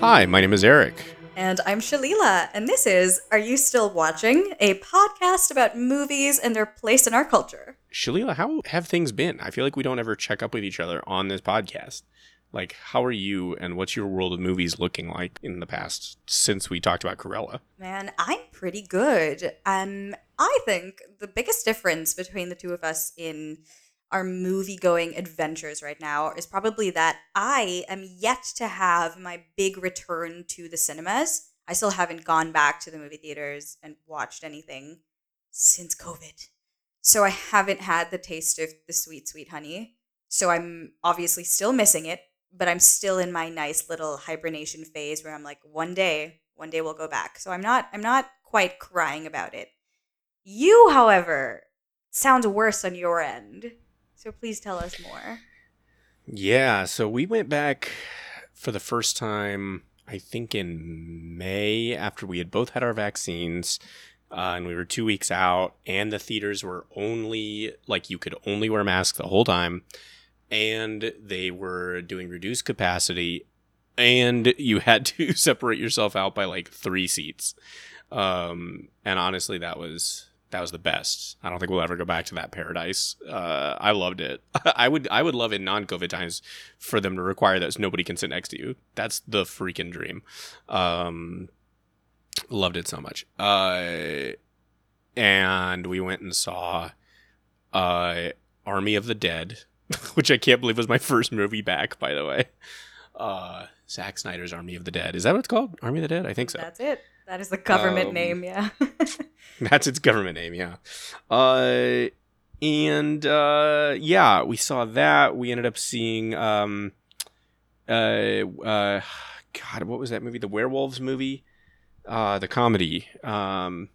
Hi, my name is Eric. And I'm Shalila, and this is Are You Still Watching? A podcast about movies and their place in our culture. Shalila, how have things been? I feel like we don't ever check up with each other on this podcast. Like, how are you and what's your world of movies looking like in the past since we talked about Cruella? Man, I'm pretty good. Um, I think the biggest difference between the two of us in our movie going adventures right now is probably that I am yet to have my big return to the cinemas. I still haven't gone back to the movie theaters and watched anything since COVID. So I haven't had the taste of the sweet, sweet honey. So I'm obviously still missing it, but I'm still in my nice little hibernation phase where I'm like, one day, one day we'll go back. So I'm not I'm not quite crying about it. You, however, sounds worse on your end. So please tell us more. Yeah, so we went back for the first time, I think in May, after we had both had our vaccines. Uh, and we were two weeks out, and the theaters were only like you could only wear masks the whole time, and they were doing reduced capacity, and you had to separate yourself out by like three seats. Um, and honestly, that was that was the best. I don't think we'll ever go back to that paradise. Uh, I loved it. I would I would love in non-COVID times for them to require that nobody can sit next to you. That's the freaking dream. Um, loved it so much. Uh, and we went and saw uh, Army of the Dead, which I can't believe was my first movie back. By the way, uh, Zack Snyder's Army of the Dead. Is that what it's called? Army of the Dead? I think so. That's it. That is the government Um, name, yeah. That's its government name, yeah. Uh, and uh, yeah, we saw that. We ended up seeing um, uh, uh, God, what was that movie? The werewolves movie, uh, the comedy. Um,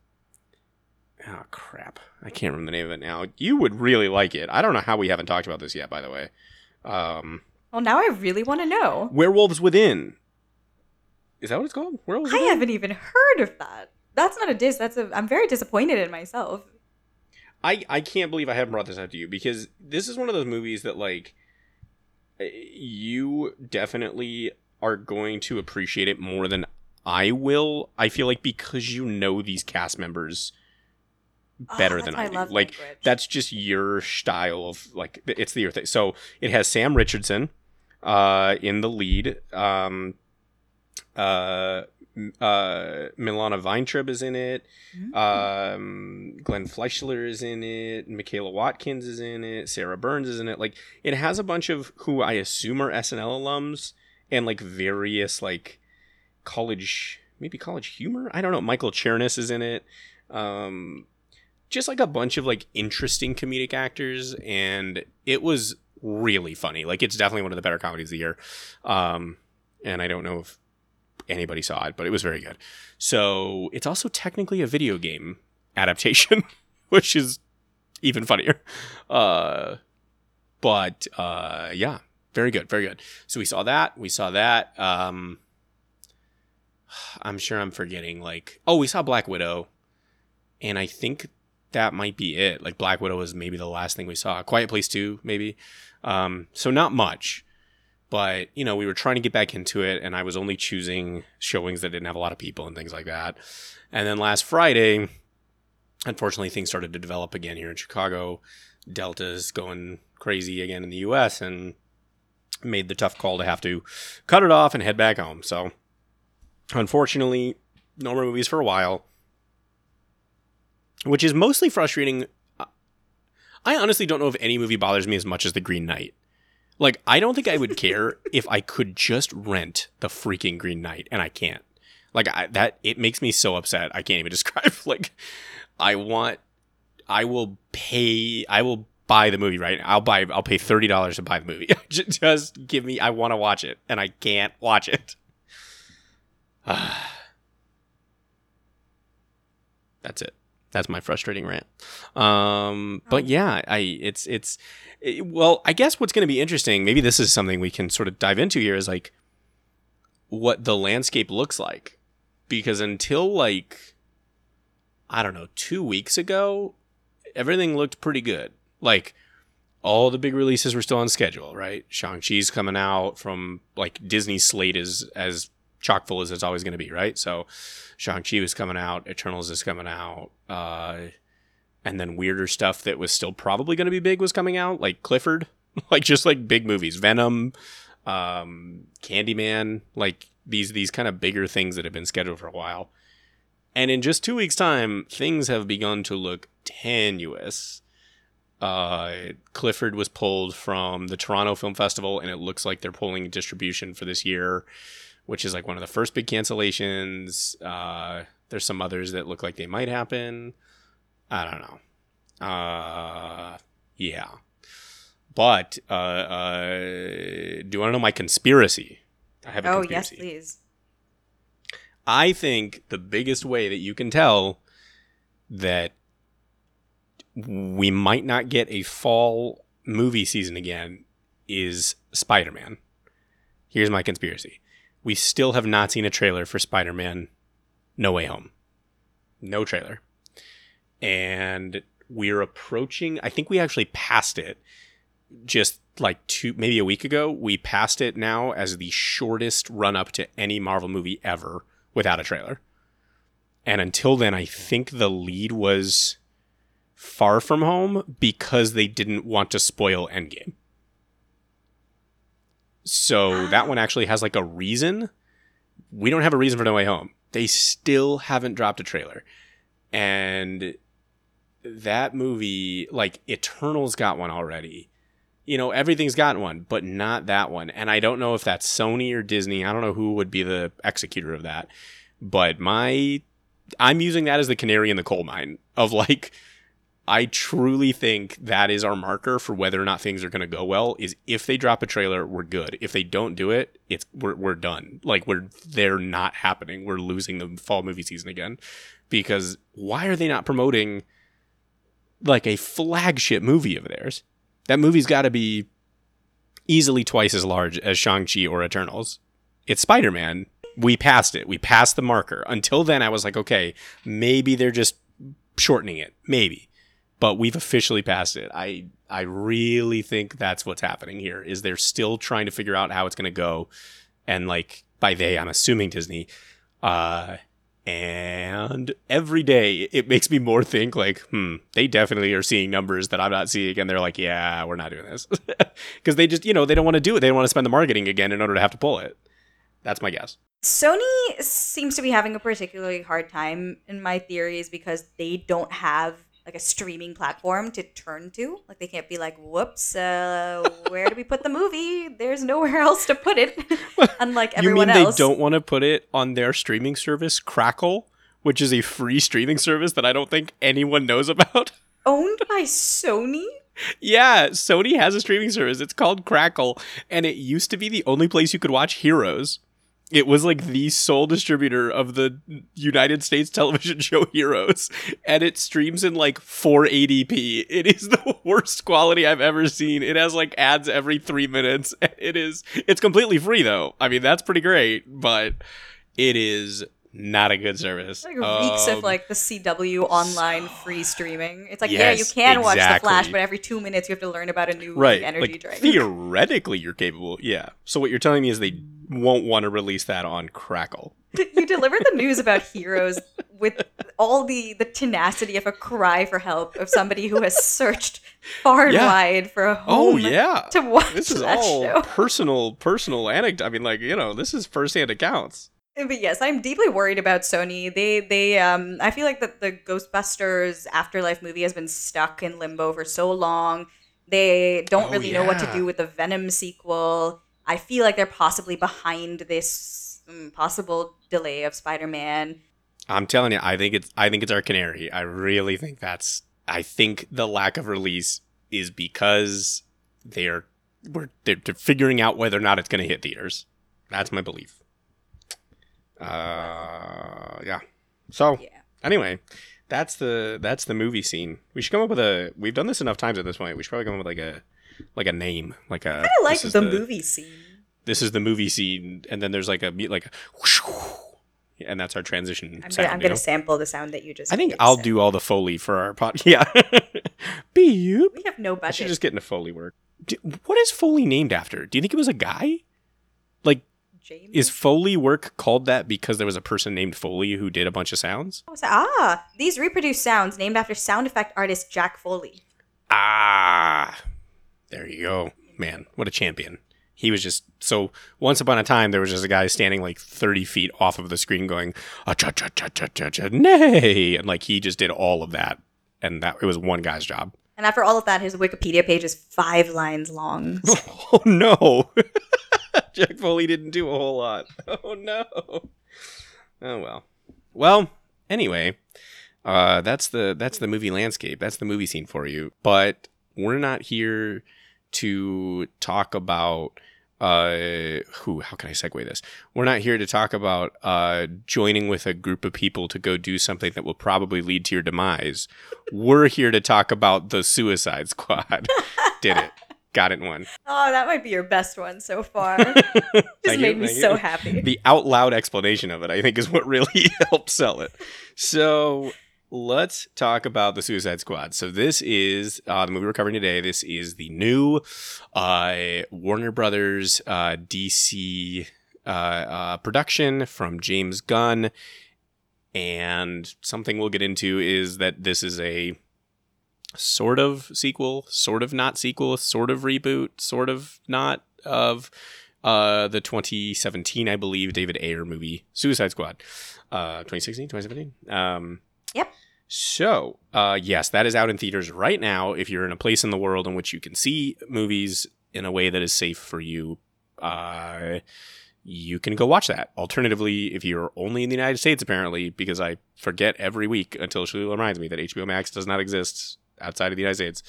oh crap, I can't remember the name of it now. You would really like it. I don't know how we haven't talked about this yet. By the way, um, well, now I really want to know. werewolves within. Is that what it's called? Werewolves I haven't even heard of that. That's not a diss. That's a. I'm very disappointed in myself. I I can't believe I haven't brought this up to you because this is one of those movies that like eh, you definitely are going to appreciate it more than I will. I feel like because you know these cast members Oh, better that's than I do. love Like language. that's just your style of like it's the your thing. So it has Sam Richardson uh in the lead. Um uh uh Milana Vayntrub is in it. Mm. Um Glenn Fleshler is in it. Michaela Watkins is in it. Sarah Burns is in it. Like it has a bunch of who I assume are SNL alums and like various like college maybe college humor. I don't know. Michael Chernus is in it. Um just like a bunch of like interesting comedic actors and it was really funny like it's definitely one of the better comedies of the year um and i don't know if anybody saw it but it was very good so it's also technically a video game adaptation which is even funnier uh but uh yeah very good very good so we saw that we saw that um i'm sure i'm forgetting like oh we saw black widow and i think that might be it. Like Black Widow was maybe the last thing we saw. Quiet Place 2, maybe. Um, so not much. But, you know, we were trying to get back into it and I was only choosing showings that didn't have a lot of people and things like that. And then last Friday, unfortunately things started to develop again here in Chicago. Delta's going crazy again in the US and made the tough call to have to cut it off and head back home. So unfortunately, no more movies for a while which is mostly frustrating. I honestly don't know if any movie bothers me as much as The Green Knight. Like, I don't think I would care if I could just rent the freaking Green Knight, and I can't. Like, I, that it makes me so upset. I can't even describe. Like, I want, I will pay. I will buy the movie right. now. I'll buy. I'll pay thirty dollars to buy the movie. just give me. I want to watch it, and I can't watch it. That's it that's my frustrating rant. Um, but yeah, I it's it's it- well, I guess what's going to be interesting, maybe this is something we can sort of dive into here is like what the landscape looks like because until like I don't know, 2 weeks ago, everything looked pretty good. Like all the big releases were still on schedule, right? Shang-Chi's coming out from like Disney slate is as chock full as it's always going to be, right? So Shang Chi was coming out, Eternals is coming out, uh, and then weirder stuff that was still probably going to be big was coming out, like Clifford, like just like big movies, Venom, um, Candyman, like these these kind of bigger things that have been scheduled for a while. And in just two weeks' time, things have begun to look tenuous. Uh, Clifford was pulled from the Toronto Film Festival, and it looks like they're pulling distribution for this year, which is like one of the first big cancellations. Uh, there's some others that look like they might happen. I don't know. Uh, yeah. But uh, uh, do you want to know my conspiracy? I have a Oh conspiracy. yes, please. I think the biggest way that you can tell that we might not get a fall movie season again is Spider Man. Here's my conspiracy we still have not seen a trailer for Spider Man No Way Home. No trailer. And we're approaching, I think we actually passed it just like two, maybe a week ago. We passed it now as the shortest run up to any Marvel movie ever without a trailer. And until then, I think the lead was Far From Home because they didn't want to spoil Endgame. So ah. that one actually has like a reason. We don't have a reason for No Way Home. They still haven't dropped a trailer. And that movie, like Eternals got one already. You know, everything's got one, but not that one. And I don't know if that's Sony or Disney. I don't know who would be the executor of that. But my I'm using that as the canary in the coal mine of like I truly think that is our marker for whether or not things are going to go well is if they drop a trailer, we're good. If they don't do it, it's we're we're done. Like we're they're not happening. We're losing the fall movie season again because why are they not promoting like a flagship movie of theirs? That movie's got to be easily twice as large as Shang-Chi or Eternals. It's Spider-Man. We passed it. We passed the marker. Until then I was like, okay, maybe they're just shortening it. Maybe but we've officially passed it. I I really think that's what's happening here is they're still trying to figure out how it's going to go. And like by they I'm assuming Disney. Uh and every day it makes me more think like hmm they definitely are seeing numbers that I'm not seeing. And they're like yeah we're not doing this. Cuz they just you know they don't want to do it. They don't want to spend the marketing again in order to have to pull it. That's my guess. Sony seems to be having a particularly hard time in my theories because they don't have like a streaming platform to turn to. Like they can't be like, "Whoops, uh, where do we put the movie? There's nowhere else to put it." Unlike everyone you mean else. they don't want to put it on their streaming service Crackle which is a free streaming service that I don't think anyone knows about Owned by Sony? Yeah, Sony has a streaming service. It's called Crackle, and it used to be the only place you could watch Heroes. It was like the sole distributor of the United States television show Heroes, and it streams in like 480p. It is the worst quality I've ever seen. It has like ads every three minutes. It is. It's completely free though. I mean, that's pretty great, but it is not a good service. It like reeks Um, of like the CW online free streaming. It's like, yeah, you Yes, can watch The Flash, but every two minutes you have to learn about a new right energy like, drink. theoretically you're capable yeah so what you're telling me is they won't want to release that on crackle you delivered the news about heroes with all the the tenacity of a cry for help of somebody who has searched far and Yeah. wide for a home. oh yeah to watch this is all show. personal personal anecdote i mean like you know this is firsthand accounts But yes, I'm deeply worried about Sony. They they um I feel like that the Ghostbusters Afterlife movie has been stuck in limbo for so long. They don't Oh, really know what to do with the Venom sequel. I feel like they're possibly behind this mm, possible delay of Spider-Man. i'm telling you i think it's i think it's our canary i really think that's i think the lack of release is because they're we're they're, they're figuring out whether or not it's going to hit theaters that's my belief uh yeah. So Yeah. anyway that's the that's the movie scene. We should come up with a we've done this enough times at this point. We should probably come up with like a like a name like a I like this is the, movie scene. this is the movie scene and then there's like a mu- like a whoosh, and that's our transition I'm sound, gonna, I'm gonna sample the sound that you just i think made, i'll so- do all the foley for our pod yeah. Beep. We have no i should budget. just get into foley work. D- what is foley named after? Do you think it was a guy? like James. Is Foley work called that because there was a person named Foley who did a bunch of sounds? Oh, so- ah, these reproduce sounds named after sound effect artist Jack Foley. Ah, there you go, man. What a champion. He was just so. Once upon a time, there was just a guy standing like thirty feet off of the screen, going "Ah, cha cha cha cha cha cha nay," and like he just did all of that, and that it was one guy's job. And after all of that, his Wikipedia page is five lines long. Oh no, Jack Foley didn't do a whole lot. Oh no. Oh well. Well, anyway, uh, that's the that's the movie landscape. That's the movie scene for you. But we're not here to talk about uh who how can i segue this we're not here to talk about uh joining with a group of people to go do something that will probably lead to your demise we're here to talk about the suicide squad did it got it in one Oh, that might be your best one so far. Just made you, me so you. happy. the out loud explanation of it, I think, is what really helped sell it. So let's talk about the Suicide Squad. So this is uh, the movie we're covering today. This is the new uh, Warner Brothers uh, DC uh, uh, production from James Gunn. And something we'll get into is that this is a sort of sequel, sort of not sequel, sort of reboot, sort of not of uh, the 2017, I believe, David Ayer movie, Suicide Squad. Uh, 2016, 2017. Um, Yep. So, uh, yes, that is out in theaters right now. If you're in a place in the world in which you can see movies in a way that is safe for you, uh, you can go watch that. Alternatively, if you're only in the United States, apparently, because I forget every week until Shalila reminds me that HBO Max does not exist outside of the United States,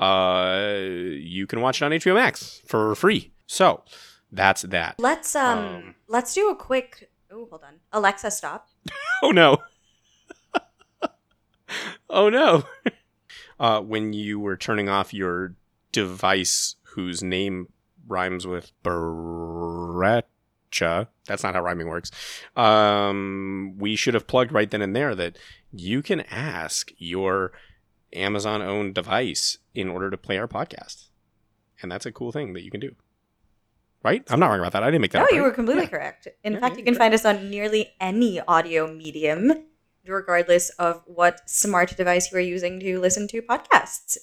uh, you can watch it on HBO Max for free. So, that's that. Let's um, Um, let's do a quick. Oh, hold on. Alexa, stop. Oh no. oh no. Uh, when you were turning off your device whose name rhymes with Breccia, that's not how rhyming works. Um, we should have plugged right then and there that you can ask your Amazon owned device in order to play our podcast. And that's a cool thing that you can do. Right? I'm not wrong about that. I didn't make that No, up. you right? were completely Yeah. correct. In Yeah, fact, you can correct. find us on nearly any audio medium, regardless of what smart device you are using to listen to podcasts.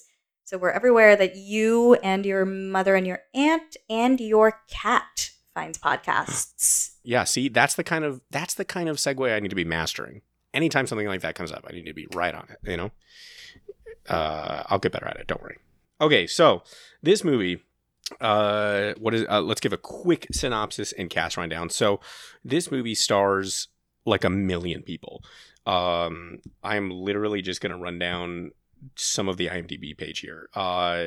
So we're everywhere that you and your mother and your aunt and your cat finds podcasts. Yeah, see, that's the kind of that's the kind of segue I need to be mastering. Anytime something like that comes up, I need to be right on it. You know, uh, I'll get better at it. Don't worry. Okay, so this movie, uh, what is? Uh, let's give a quick synopsis and cast rundown. So, this movie stars like a million people. Um, I'm literally just gonna run down some of the IMDb page here. Uh,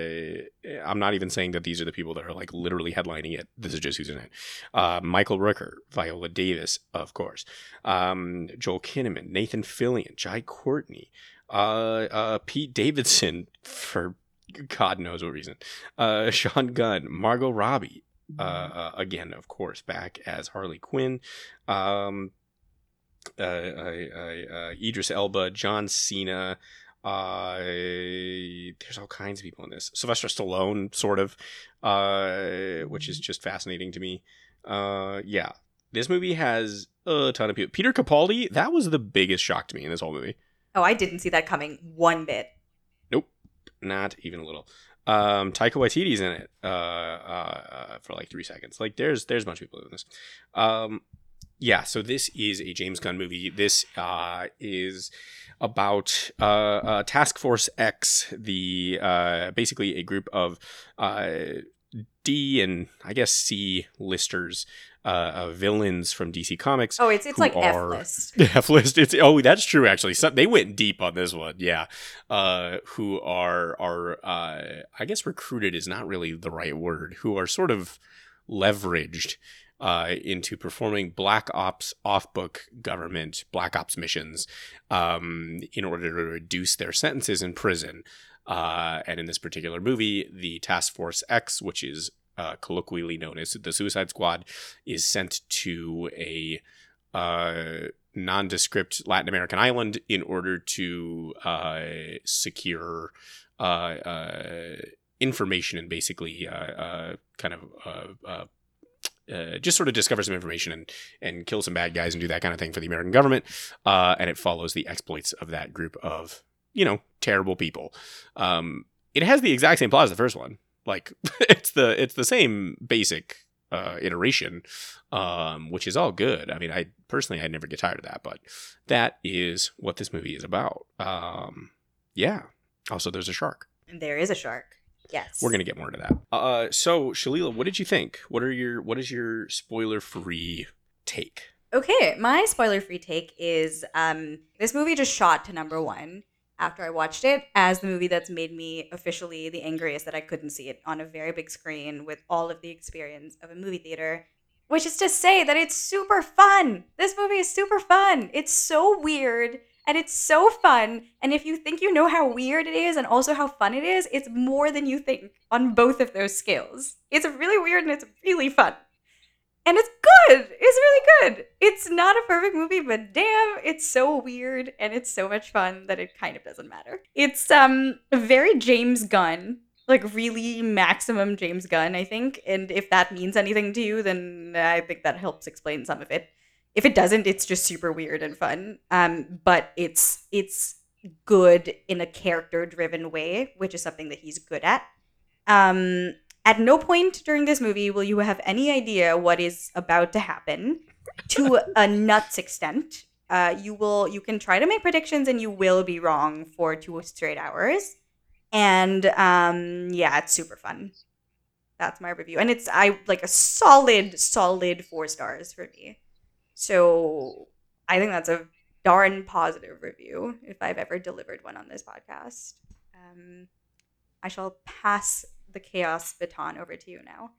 I'm not even saying that these are the people that are like literally headlining it. This is just who's in it. Uh, Michael Rooker, Viola Davis, of course. Um, Joel Kinnaman, Nathan Fillion, Jai Courtney, uh, uh, Pete Davidson for God knows what reason. Uh, Sean Gunn, Margot Robbie, uh, uh, again, of course, back as Harley Quinn. Um, uh, uh, Idris Elba, John Cena. Uh, there's all kinds of people in this. Sylvester Stallone, sort of, uh, which is just fascinating to me. Uh, yeah, this movie has a ton of people. Peter Capaldi, that was the biggest shock to me in this whole movie. Oh, I didn't see that coming one bit. Nope, not even a little. Um, Taika Waititi's in it uh, uh, for like three seconds. Like there's there's a bunch of people in this. Um, yeah, so this is a James Gunn movie. This uh, is about uh, uh, Task Force X, the uh, basically a group of uh, D and I guess C listers, uh, uh, villains from DC Comics. Oh, it's it's like F list. F list. It's oh, that's true. Actually, so, they went deep on this one. Yeah, uh, who are are uh, I guess recruited is not really the right word. Who are sort of leveraged uh, into performing black ops off book government black ops missions um, in order to reduce their sentences in prison. Uh, and in this particular movie, the Task Force X, which is uh, colloquially known as the Suicide Squad, is sent to a uh, nondescript Latin American island in order to uh, secure uh, uh, information and basically uh, kind of just sort of discover some information and and kill some bad guys and do that kind of thing for the American government. And it follows the exploits of that group of you know terrible people. Um, it has the exact same plot as the first one. Like it's the it's the same basic uh, iteration, um, which is all good. I mean, I personally I never get tired of that, but that is what this movie is about. Um, yeah. Also, there's a shark. And there is a shark. Yes. We're gonna get more into that. Uh, so Shalila, what did you think? What are your what is your spoiler free take? Okay, my spoiler free take is um this movie just shot to number one after I watched it as the movie that's made me officially the angriest that I couldn't see it on a very big screen with all of the experience of a movie theater. Which is to say that it's super fun. This movie is super fun. It's so weird and it's so fun. And if you think you know how weird it is and also how fun it is, it's more than you think on both of those scales. It's really weird and it's really fun. And it's good. It's really good. It's not a perfect movie, but damn, it's so weird and it's so much fun that it kind of doesn't matter. It's um very James Gunn, like really maximum James Gunn, I think. And if that means anything to you, then I think that helps explain some of it if it doesn't it's just super weird and fun um but it's it's good in a character driven way which is something that he's good at um at no point during this movie will you have any idea what is about to happen. To a nuts extent uh you will you can try to make predictions and you will be wrong for two straight hours. And um yeah it's super fun. That's my review. And it's i like a solid solid four stars for me. So I think that's a darn positive review if I've ever delivered one on this podcast. Um, I shall pass the chaos baton over to you now.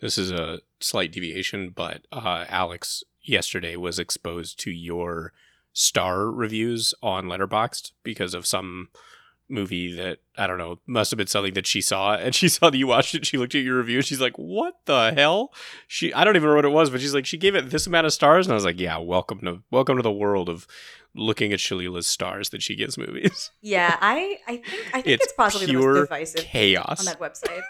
This is a slight deviation, but uh, Alex yesterday was exposed to your star reviews on Letterboxd because of some movie that I don't know must have been something that she saw and she saw that you watched it. She looked at your review. She's like, "What the hell?" She I don't even know what it was, but she's like, she gave it this amount of stars, and I was like, "Yeah, welcome to welcome to the world of looking at Shalila's stars that she gives movies." Yeah, I I think I think it's, it's possibly pure the most divisive chaos on that website.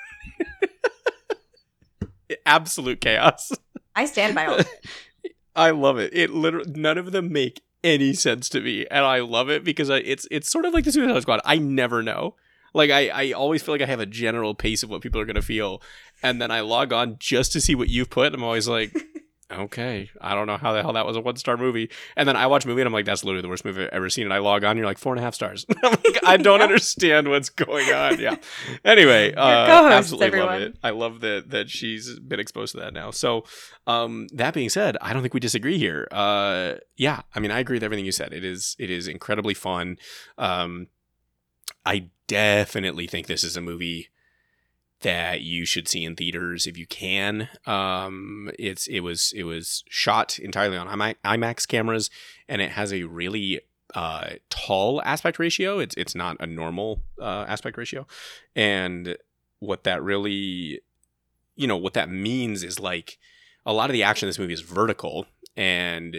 Absolute chaos. I stand by all. I love it. It literally none of them make any sense to me, and I love it because I, it's it's sort of like the Suicide Squad. I never know. Like I, I always feel like I have a general pace of what people are gonna feel, and then I log on just to see what you've put. I'm always like, okay, I don't know how the hell that was a one star movie. And then I watch a movie and I'm like, that's literally the worst movie I've ever seen. And I log on, and you're like four and a half stars. Like, I don't understand what's going on. Yeah. Anyway, uh, absolutely everyone. love it. I love that that she's been exposed to that now. So, um, that being said, I don't think we disagree here. Uh, yeah, I mean, I agree with everything you said. It is it is incredibly fun. Um, I definitely think this is a movie that you should see in theaters if you can. Um, it's it was it was shot entirely on IMAX cameras, and it has a really uh, tall aspect ratio. It's it's not a normal uh, aspect ratio, and what that really, you know, what that means is like a lot of the action in this movie is vertical, and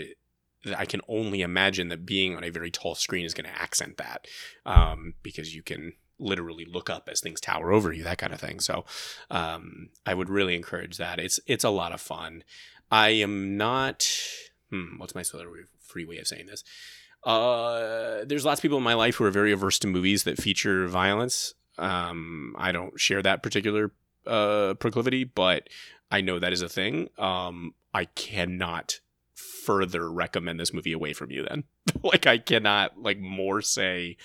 I can only imagine that being on a very tall screen is going to accent that um, because you can literally look up as things tower over you, that kind of thing. So um, I would really encourage that. It's it's a lot of fun. I am not. Hmm, what's my free way of saying this? Uh, there's lots of people in my life who are very averse to movies that feature violence. Um, I don't share that particular uh, proclivity, but I know that is a thing. Um, I cannot further recommend this movie away from you then like i cannot like more say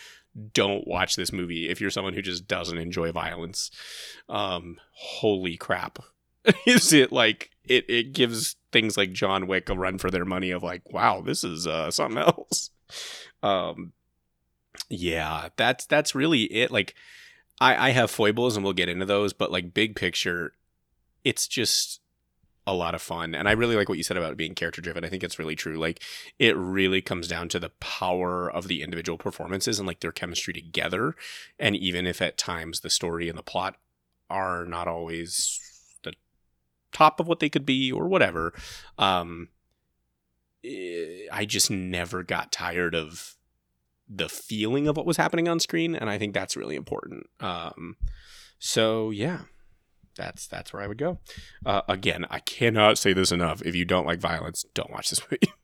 don't watch this movie if you're someone who just doesn't enjoy violence. Um, holy crap. is it like it, it gives things like John Wick a run for their money of like, wow, this is uh, something else. Um, yeah, that's that's really it. Like, I I have foibles and we'll get into those, but like big picture, it's just a lot of fun. And I really like what you said about being character driven. I think it's really true. Like it really comes down to the power of the individual performances and like their chemistry together. And even if at times the story and the plot are not always the top of what they could be or whatever, um, eh, I just never got tired of the feeling of what was happening on screen. And I think that's really important. Um, so yeah, that's that's where I would go. Uh, again, I cannot say this enough. If you don't like violence, don't watch this movie.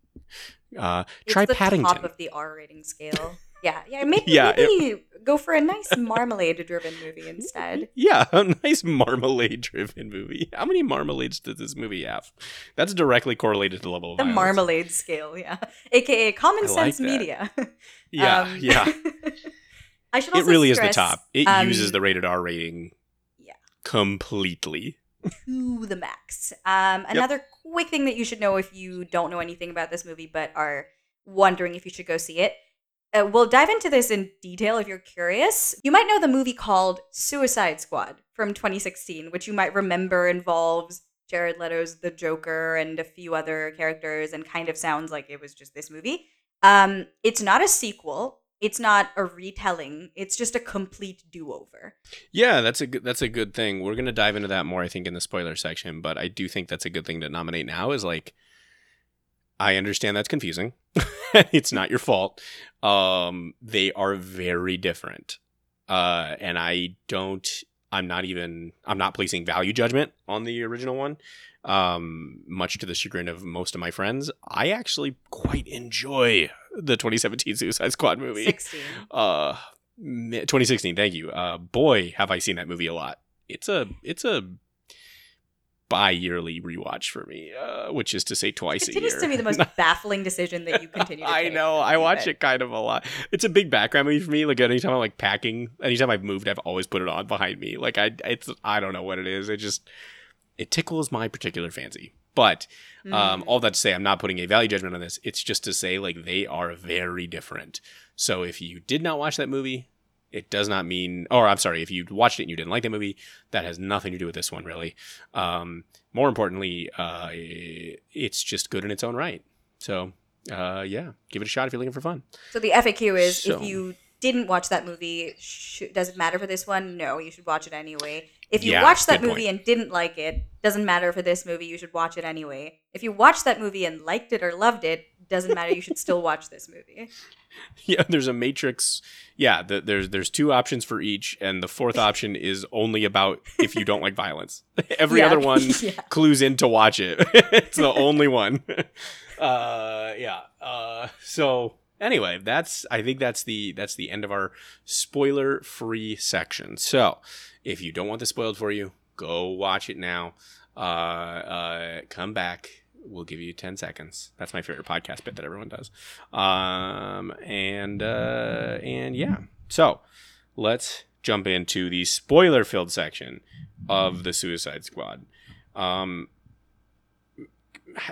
Uh, It's try the Paddington. top of the R rating scale. Yeah, yeah. Maybe, Yeah, maybe go for a nice marmalade-driven movie instead. Yeah, a nice marmalade driven movie. How many marmalades does this movie have? That's directly correlated to the level of The violence. marmalade scale, yeah, aka common I sense that. media. Yeah, Um, yeah. I should It really is the top. It um, uses the rated R rating. Completely. to the max. Um, another quick thing that you should know if you don't know anything about this movie but are wondering if you should go see it. Uh, we'll dive into this in detail if you're curious. You might know the movie called Suicide Squad from 2016, which you might remember involves Jared Leto's The Joker and a few other characters and kind of sounds like it was just this movie. Um, it's not a sequel. It's not a retelling. It's just a complete do-over. Yeah, that's a good that's a good thing. We're gonna dive into that more, I think, in the spoiler section. But I do think that's a good thing to nominate now. Is like, I understand that's confusing. it's not your fault. Um, they are very different, uh, and I don't. I'm not even. I'm not placing value judgment on the original one. Um, much to the chagrin of most of my friends, I actually quite enjoy the 2017 Suicide Squad movie. 16. Uh, 2016. Thank you. Uh, boy, have I seen that movie a lot. It's a it's a bi-yearly rewatch for me, uh, which is to say twice a continues year. to be the most baffling decision that you continue to I know. I watch But- it kind of a lot. It's a big background movie for me. Like anytime I'm like packing, anytime I've moved, I've always put it on behind me. Like I, it's I don't know what it is. It just it tickles my particular fancy. But um, Mm. all that to say, I'm not putting a value judgment on this. It's just to say like they are very different. So if you did not watch that movie, it does not mean. Or I'm sorry, if you watched it and you didn't like that movie, that has nothing to do with this one really. Um, more importantly, uh, it's just good in its own right. So uh, yeah, give it a shot if you're looking for fun. So the FAQ is So- if you didn't watch that movie, sh- does it matter for this one? No, you should watch it anyway. If you Yeah, watched that good movie and didn't like it, doesn't matter for this movie, you should watch it anyway. If you watched that movie and liked it or loved it, doesn't matter, you should still watch this movie. Yeah, there's a matrix. Yeah, the, there's there's two options for each, and the fourth option is only about if you don't like violence. Every Yeah. other one Yeah. clues in to watch it. it's the only one. uh, yeah. Uh, so anyway, that's I think that's the that's the end of our spoiler free section. So if you don't want this spoiled for you, go watch it now. Uh, uh, come back. We'll give you 10 seconds. That's my favorite podcast bit that everyone does. Um, and, uh, and yeah. So let's jump into the spoiler filled section of the Suicide Squad. Um,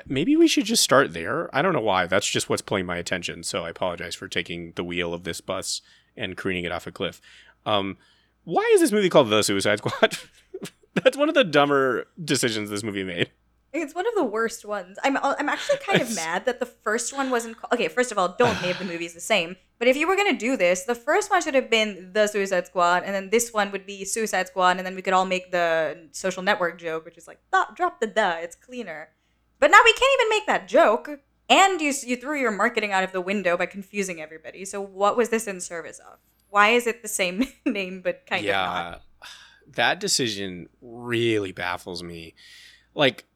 maybe we should just start there. I don't know why. That's just what's pulling my attention. So I apologize for taking the wheel of this bus and careening it off a cliff. Um, why is this movie called The Suicide Squad? That's one of the dumber decisions this movie made. It's one of the worst ones. I'm I'm actually kind of mad that the first one wasn't called. Okay, first of all, don't name the movies the same. But if you were gonna do this, the first one should have been the Suicide Squad, and then this one would be Suicide Squad, and then we could all make the social network joke, which is like, drop the duh, it's cleaner. But now we can't even make that joke, and you you threw your marketing out of the window by confusing everybody. So what was this in service of? Why is it the same name but kind of not? yeah, that decision really baffles me. Like,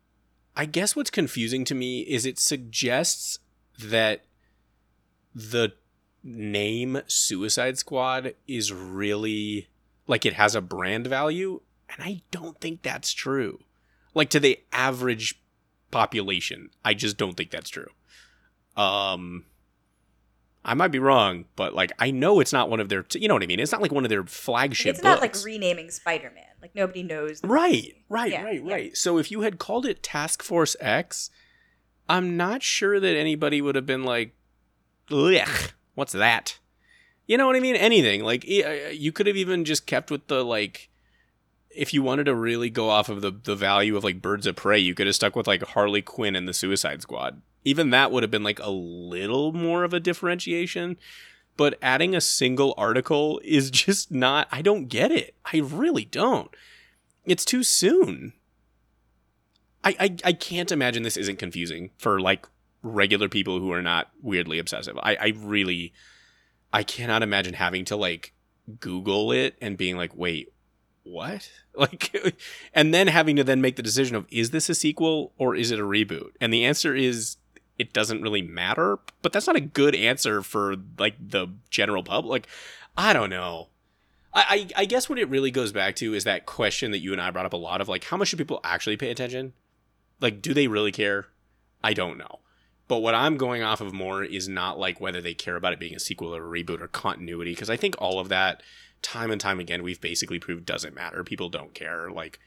I guess what's confusing to me is it suggests that the name Suicide Squad is really like it has a brand value, and I don't think that's true. Like to the average population, I just don't think that's true. Um, I might be wrong, but like I know it's not one of their. You know what I mean? It's not like one of their flagship. It's not like renaming Spider Man. Like nobody knows. Right, right, Yeah, right, yeah. right. So if you had called it Task Force X, I'm not sure that anybody would have been like, "Ugh, what's that?" You know what I mean? Anything like uh, you could have even just kept with the like. If you wanted to really go off of the the value of like Birds of Prey, you could have stuck with like Harley Quinn and the Suicide Squad. Even that would have been like a little more of a differentiation. But adding a single article is just not. I don't get it. I really don't it's too soon. I, I I can't imagine this isn't confusing for like regular people who are not weirdly obsessive. I, I really I cannot imagine having to like Google it and being like, wait, what? Like, and then having to then make the decision of is this a sequel or is it a reboot? And the answer is it doesn't really matter. But that's not a good answer for like the general public. Like, I don't know. I, I, I guess what it really goes back to is that question that you and I brought up a lot of like how much should people actually pay attention? Like, do they really care? I don't know. But what I'm going off of more is not like whether they care about it being a sequel or a reboot or continuity, because I think all of that, time and time again, we've basically proved doesn't matter. People don't care. Like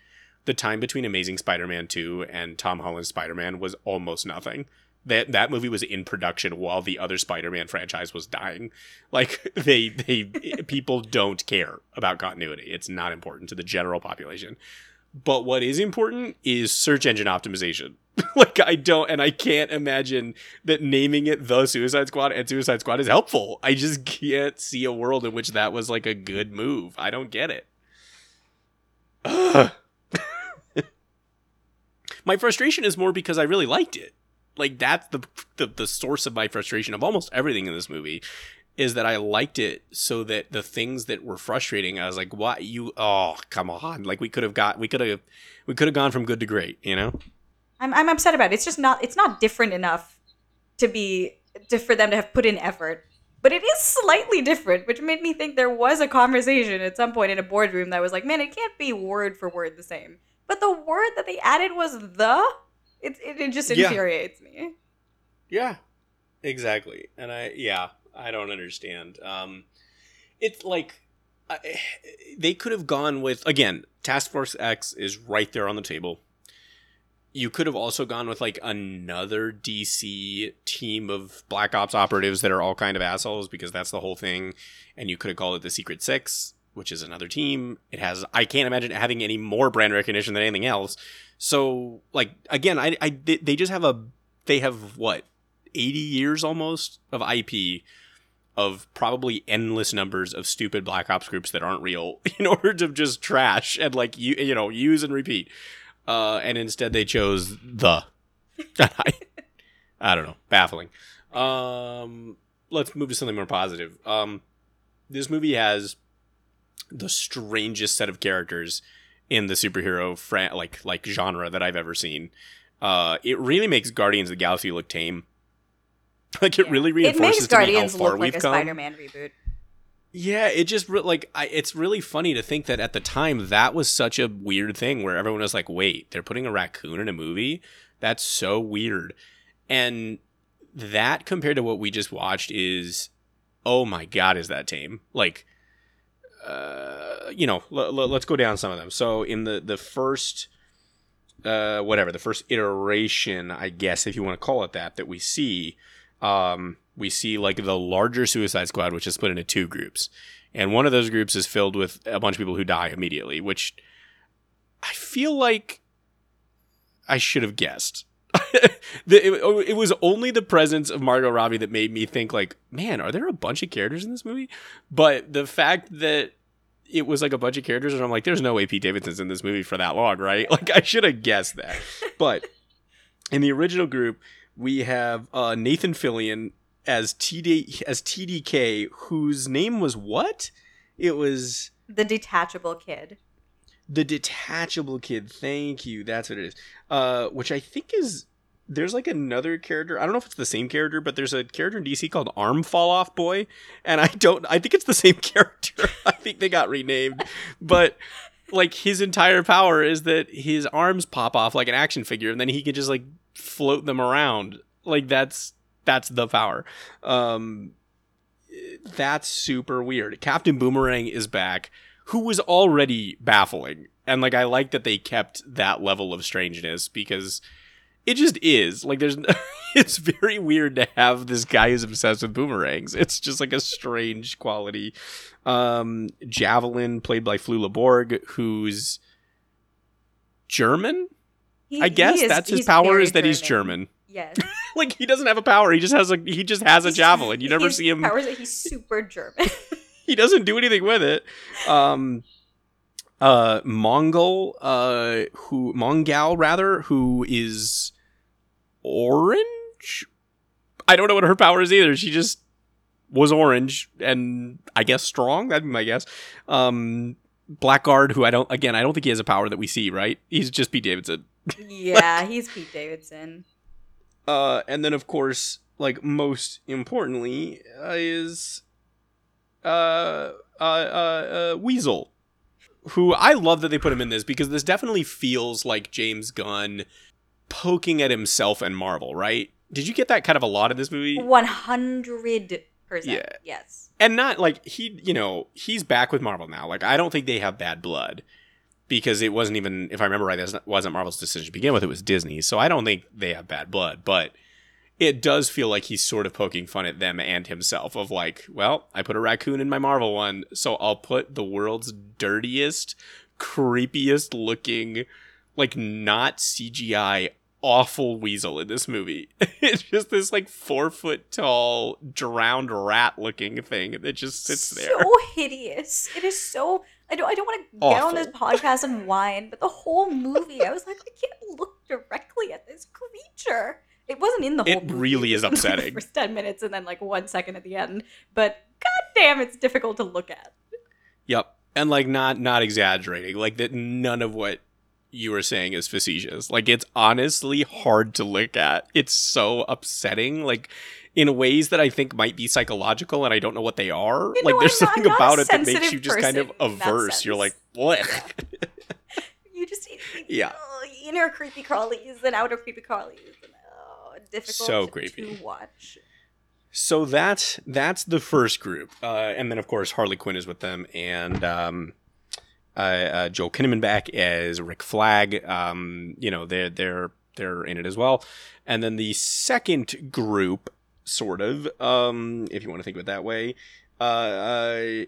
the time between Amazing Spider-Man 2 and Tom Holland's Spider-Man was almost nothing. That that movie was in production while the other Spider-Man franchise was dying. Like they they people don't care about continuity. It's not important to the general population. But what is important is search engine optimization. like I don't and I can't imagine that naming it the Suicide Squad and Suicide Squad is helpful. I just can't see a world in which that was like a good move. I don't get it. my frustration is more because I really liked it. Like that's the, the the source of my frustration of almost everything in this movie is that I liked it so that the things that were frustrating, I was like, "What you? Oh, come on! Like we could have got, we could have, we could have gone from good to great." You know? I'm I'm upset about it. It's just not it's not different enough to be to, for them to have put in effort. But it is slightly different, which made me think there was a conversation at some point in a boardroom that was like, "Man, it can't be word for word the same." But the word that they added was the. It it, it just Yeah. infuriates me. Yeah, exactly. And I, yeah, I don't understand. Um, it's like I, they could have gone with again. Task Force X is right there on the table. You could have also gone with like another DC team of Black Ops operatives that are all kind of assholes because that's the whole thing. And you could have called it the Secret Six, which is another team. It has I can't imagine it having any more brand recognition than anything else. So like again, I, I they just have a they have what 80 years almost of IP of probably endless numbers of stupid black ops groups that aren't real in order to just trash and like you you know use and repeat. Uh and instead they chose the. I, I don't know. Baffling. Um let's move to something more positive. Um this movie has the strangest set of characters in the superhero fran- like like genre that I've ever seen uh it really makes Guardians of the Galaxy look tame like it Yeah. really reinforces to me how Guardians far look we've like a come. Spider-Man reboot. Yeah, it just re- like I, it's really funny to think that at the time that was such a weird thing where everyone was like, "Wait, they're putting a raccoon in a movie? That's so weird." And that compared to what we just watched is, oh my god, is that tame? Like, uh, you know, l- l- let's go down some of them. So in the the first, uh, whatever the first iteration, I guess if you want to call it that, that we see, um, we see like the larger Suicide Squad, which is split into two groups, and one of those groups is filled with a bunch of people who die immediately, which I feel like I should have guessed. it, it was only the presence of Margot Robbie that made me think like, man, are there a bunch of characters in this movie? But the fact that it was like a bunch of characters, and I'm like, there's no way Pete Davidson's in this movie for that long, right? Like I should have guessed that. But in the original group, we have uh, Nathan Fillion as TD as TDK, whose name was what? It was The detachable kid. The detachable kid. Thank you. That's what it is. Uh, which I think is there's like another character. I don't know if it's the same character, but there's a character in DC called Arm Fall Off Boy, and I don't. I think it's the same character. I think they got renamed, but like his entire power is that his arms pop off like an action figure, and then he can just like float them around. Like that's that's the power. Um, that's super weird. Captain Boomerang is back, who was already baffling. And like I like that they kept that level of strangeness because it just is. Like there's it's very weird to have this guy who's obsessed with boomerangs. It's just like a strange quality. Um Javelin played by Flula Borg, who's German? He- I guess is- that's his power is that he's German. Yes. like he doesn't have a power. He just has a he just has a He's- javelin. You never see him Power is that he's super German. he doesn't do anything with it. Um, uh, Mongol, uh, who Mongal rather, who is orange. I don't know what her power is either. She just was orange and I guess strong. That'd be my guess. Um, Blackguard, who I don't again, I don't think he has a power that we see, right? He's just Pete Davidson. Yeah, he's Pete Davidson. Uh, and then of course, like most importantly, uh, is uh, uh, uh, uh, Weasel, who I love that they put him in this because this definitely feels like James Gunn poking at himself and Marvel, right? Did you get that kind of a lot in this movie? One hundred percent. Yeah. Yes. and not like he you know he's back with marvel now like i don't think they have bad blood because it wasn't even if i remember right that wasn't marvel's decision to begin with it was disney so i don't think they have bad blood but it does feel like he's sort of poking fun at them and himself of like well i put a raccoon in my marvel one so i'll put the world's dirtiest creepiest looking like not cgi awful weasel in this movie. it's just this like four foot tall drowned rat looking thing that just sits there. So hideous. It is so. I don't. I don't want to get on this podcast and whine, but the whole movie, I was like, I can't look directly at this creature. It wasn't in the whole. It movie. really is upsetting. First ten minutes and then like one second at the end, but goddamn, it's difficult to look at. Yep. And like not not exaggerating. Like that none of what you were saying is facetious. Like it's honestly hard to look at. It's so upsetting. Like in ways that I think might be psychological and I don't know what they are. You like know, there's I'm something not about it that makes you just kind of person in that averse. You're like, what? You just Yeah. oh, inner creepy crawlies and outer creepy crawlies. Difficult So to creepy. watch. So that's that's the first group, uh, and then of course Harley Quinn is with them, and um, uh, uh, Joel Kinnaman back as Rick Flag. Um, you know they're they're they're in it as well, and then the second group, sort of, um, if you want to think of it that way, uh, uh,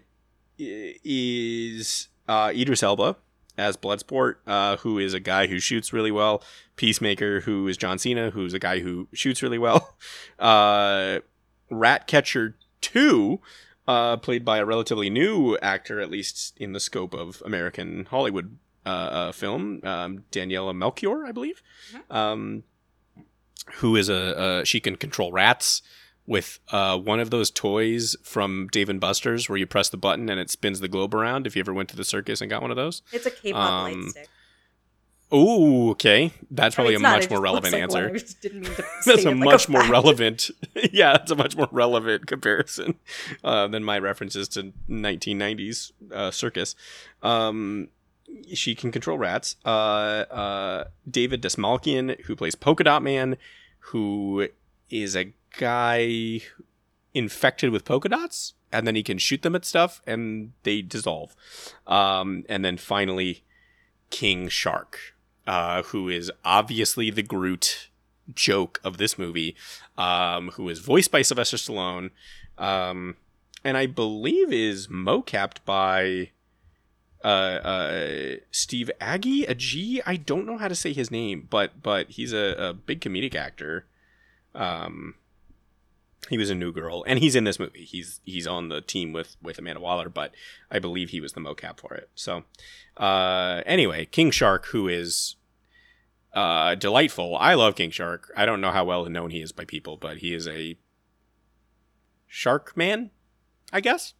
is uh, Idris Elba as Bloodsport, uh, who is a guy who shoots really well. Peacemaker, who is John Cena, who's a guy who shoots really well. Uh, Ratcatcher 2, uh, played by a relatively new actor, at least in the scope of American Hollywood uh, uh, film, um, Daniela Melchior, I believe, um, who is a, a she can control rats with uh, one of those toys from Dave and Buster's where you press the button and it spins the globe around. If you ever went to the circus and got one of those, It's a K-pop Um, light stick. oh, okay, that's I mean, probably a not, much more relevant like answer. one. I just didn't mean to that's a like much more fact. relevant yeah that's a much more relevant comparison uh, than my references to 1990s uh, circus um, she can control rats uh, uh, david Dastmalchian who plays polka dot man who is a guy infected with polka dots and then he can shoot them at stuff and they dissolve um, and then finally king shark uh, who is obviously the groot joke of this movie, um, who is voiced by Sylvester Stallone, um, and I believe is mocapped by uh, uh, Steve Agee, a G. I don't know how to say his name, but but he's a, a big comedic actor. Um, he was a new girl, and he's in this movie. He's he's on the team with with Amanda Waller, but I believe he was the mocap for it. So, uh, anyway, King Shark, who is uh, delightful. I love King Shark. I don't know how well known he is by people, but he is a shark man, I guess.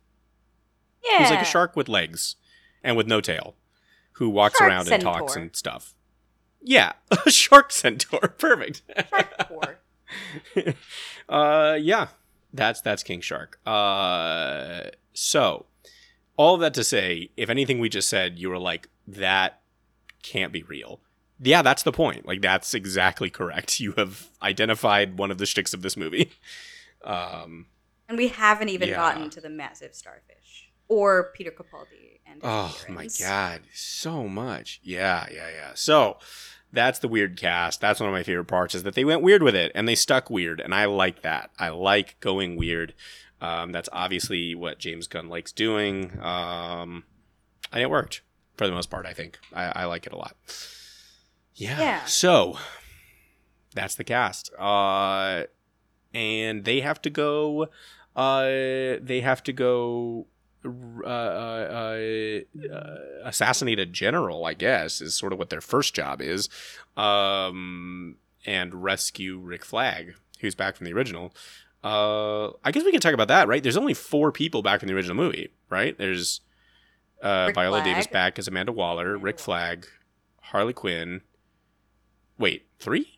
Yeah. He's like a shark with legs and with no tail, who walks Shark around and talks and stuff. Yeah, a shark centaur. Perfect. Shark. uh, yeah, that's that's King Shark. Uh, so all of that to say, if anything we just said, you were like that can't be real. Yeah, that's the point. Like that's exactly correct. You have identified one of the shticks of this movie. Um, And we haven't even Yeah. gotten to the massive starfish or Peter Capaldi and Oh my god, so much. Yeah, yeah, yeah. So that's the weird cast. That's one of my favorite parts is that they went weird with it and they stuck weird, and I like that. I like going weird. Um, that's obviously what James Gunn likes doing, um, and it worked for the most part. I think I, I like it a lot. Yeah. Yeah. So that's the cast, uh, and they have to go. Uh, they have to go uh, uh, uh, assassinate a general, I guess, is sort of what their first job is, um, and rescue Rick Flag, who's back from the original. Uh, I guess we can talk about that, right? There's only four people back from the original movie, right? There's Uh, Viola Flag. Davis back as Amanda Waller, Rick. Flag, Harley Quinn. Wait, three?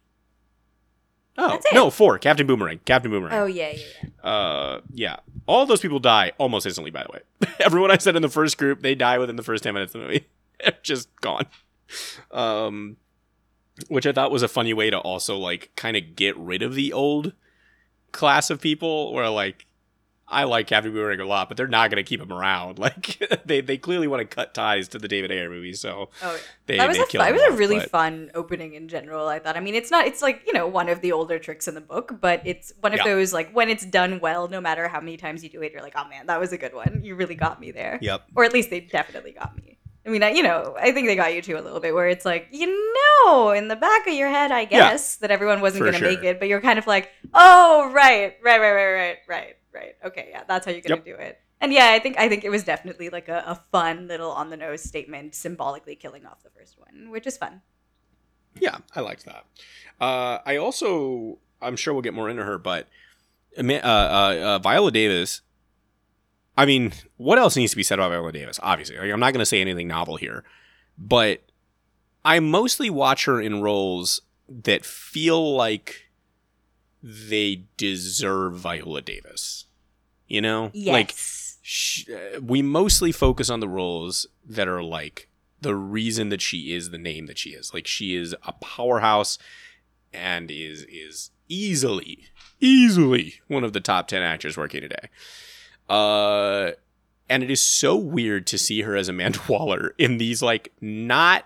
Oh no, four. Captain Boomerang. Captain Boomerang. Oh yeah, yeah, yeah. Uh, yeah. All those people die almost instantly. By the way, everyone I said in the first group, they die within the first ten minutes of the movie. They're just gone. Um, which I thought was a funny way to also like kind of get rid of the old class of people. Where like, I like Captain Boomerang a lot, but they're not going to keep him around. Like, they they clearly want to cut ties to the David Ayer movies, so Oh, yeah. they that was a that was a really but- fun opening in general. I thought. I mean, it's not. It's like you know one of the older tricks in the book, but it's one of Yeah. those like when it's done well, no matter how many times you do it, you're like, oh man, that was a good one. You really got me there. Yep. Or at least they definitely got me. I mean, I, you know, I think they got you too a little bit, where it's like, you know, in the back of your head, I guess that everyone wasn't going to make it, but you're kind of like, oh, right, right, right, right, right, right, right. Okay, yeah, that's how you're going to do it. And yeah, I think I think it was definitely like a, a fun little on the nose statement, symbolically killing off the first one, which is fun. Yeah, I liked that. Uh, I also, I'm sure we'll get more into her, but uh, uh, uh, Viola Davis. I mean, what else needs to be said about Viola Davis? Obviously, like, I'm not going to say anything novel here, but I mostly watch her in roles that feel like they deserve Viola Davis. You know, Yes. like sh- uh, we mostly focus on the roles that are like the reason that she is the name that she is. Like she is a powerhouse and is is easily easily one of the top 10 actors working today. Uh and it is so weird to see her as Amanda Waller in these like not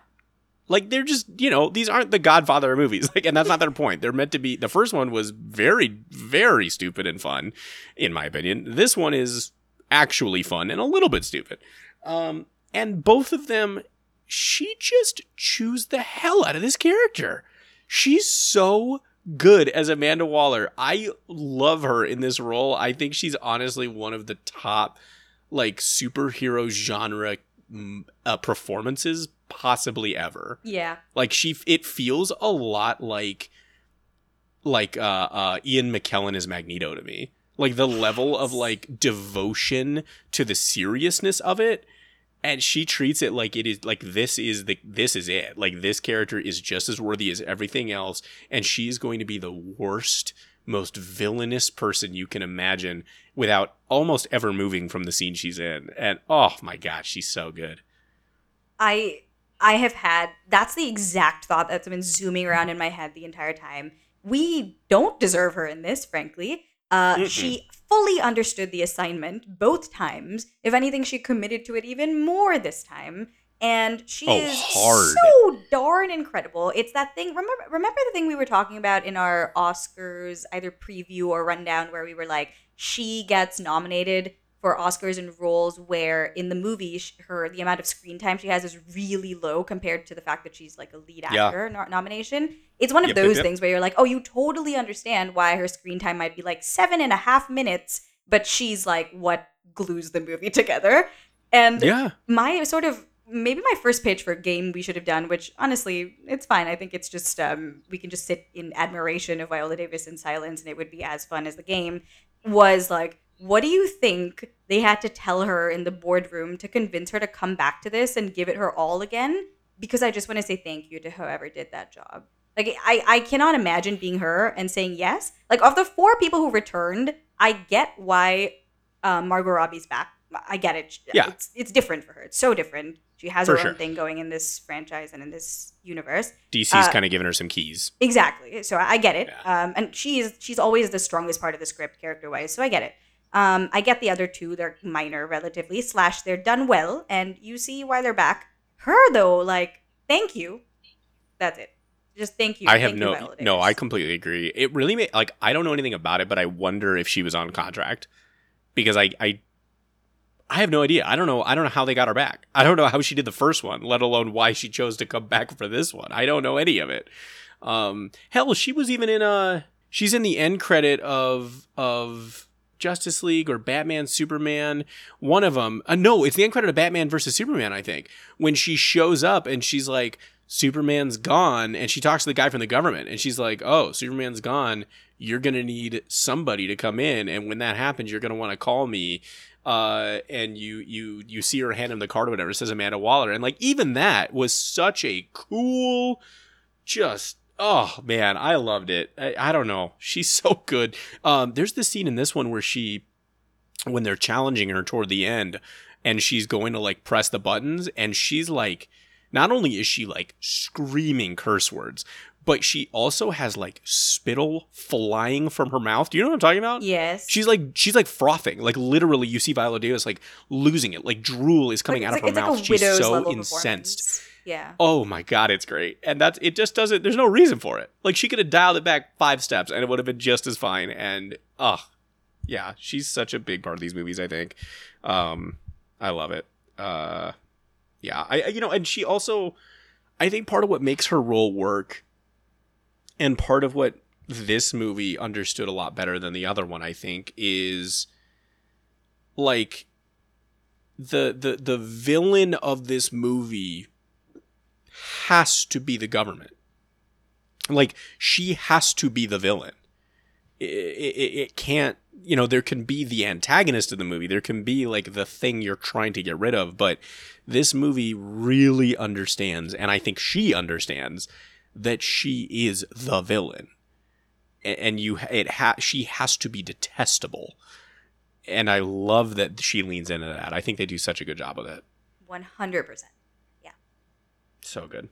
like they're just you know these aren't the Godfather movies like and that's not their point. They're meant to be. The first one was very very stupid and fun, in my opinion. This one is actually fun and a little bit stupid. Um, and both of them, she just chews the hell out of this character. She's so good as Amanda Waller. I love her in this role. I think she's honestly one of the top like superhero genre mm, uh, performances possibly ever. Yeah. Like she, it feels a lot like like uh, uh, Ian McKellen is Magneto to me. Like the level of like devotion to the seriousness of it, and she treats it like it is like this is the this is it. Like this character is just as worthy as everything else, and she's going to be the worst, most villainous person you can imagine without almost ever moving from the scene she's in. And oh my god, she's so good. I I have had that's the exact thought that's been zooming around in my head the entire time. We don't deserve her in this, frankly. Uh, she fully understood the assignment both times. If anything, she committed to it even more this time. And she Oh, is hard. so darn incredible. It's that thing. Remember, remember the thing we were talking about in our Oscars either preview or rundown, where we were like, she gets nominated for Oscars in roles where in the movie sh- her the amount of screen time she has is really low compared to the fact that she's like a lead Yeah. actor no- nomination. It's one of Yep, yep, those yep. things where you're like, oh, you totally understand why her screen time might be like seven and a half minutes, but she's like what glues the movie together. And Yeah. my sort of maybe my first pitch for a game we should have done, which honestly, it's fine. I think it's just um, we can just sit in admiration of Viola Davis in silence, and it would be as fun as the game. Was like, what do you think they had to tell her in the boardroom to convince her to come back to this and give it her all again? Because I just want to say thank you to whoever did that job. Like, I I cannot imagine being her and saying yes. Like, of the four people who returned, I get why uh, Margot Robbie's back. I get it. Yeah. It's, it's different for her. It's so different. She has For her sure. own thing going in this franchise and in this universe. DC's Uh, kind of given her some keys. Exactly. So I get it. Yeah. Um, and she is she's always the strongest part of the script character wise. So I get it. Um, I get the other two. They're minor relatively. Slash, they're done well, and you see why they're back. Her though, like, thank you. That's it. Just thank you. I have Thank no no. I completely agree. It really made like I don't know anything about it, but I wonder if she was on contract because I I I have no idea. I don't know. I don't know how they got her back. I don't know how she did the first one, let alone why she chose to come back for this one. I don't know any of it. Um, hell, she was even in a. She's in the end credit of of Justice League or Batman Superman. One of them. Uh, no, it's the end credit of Batman versus Superman. I think when she shows up and she's like, Superman's gone, and she talks to the guy from the government, and she's like, "Oh, Superman's gone. You're gonna need somebody to come in, and when that happens, you're gonna want to call me." uh, and you you you see her hand him the card or whatever. It says Amanda Waller, and like even that was such a cool, just oh man, I loved it. I, I don't know, she's so good. Um, there's this scene in this one where she, when they're challenging her toward the end, and she's going to like press the buttons, and she's like. Not only is she like screaming curse words, but she also has like spittle flying from her mouth. Do you know what I'm talking about? Yes. She's like she's like frothing. Like literally, you see Viola Davis like losing it. Like drool is coming Like, out of her like- like mouth. a she's so incensed. Yeah. Oh my god, it's great. And that's it. Just doesn't. There's no reason for it. Like she could have dialed it back five steps, and it would have been just as fine. And oh, yeah, she's such a big part of these movies. I think. Um, I love it. Uh, yeah, I- you know, and she also, I think part of what makes her role work, and part of what this movie understood a lot better than the other one, I think, is like the the the villain of this movie has to be the government. Like she has to be the villain. It, it, it can't, you know, there can be the antagonist of the movie. There can be like the thing you're trying to get rid of, but this movie really understands, and I think she understands that she is the villain, and you, it ha- she has to be detestable, and I love that she leans into that. I think they do such a good job of it. 100%. So good.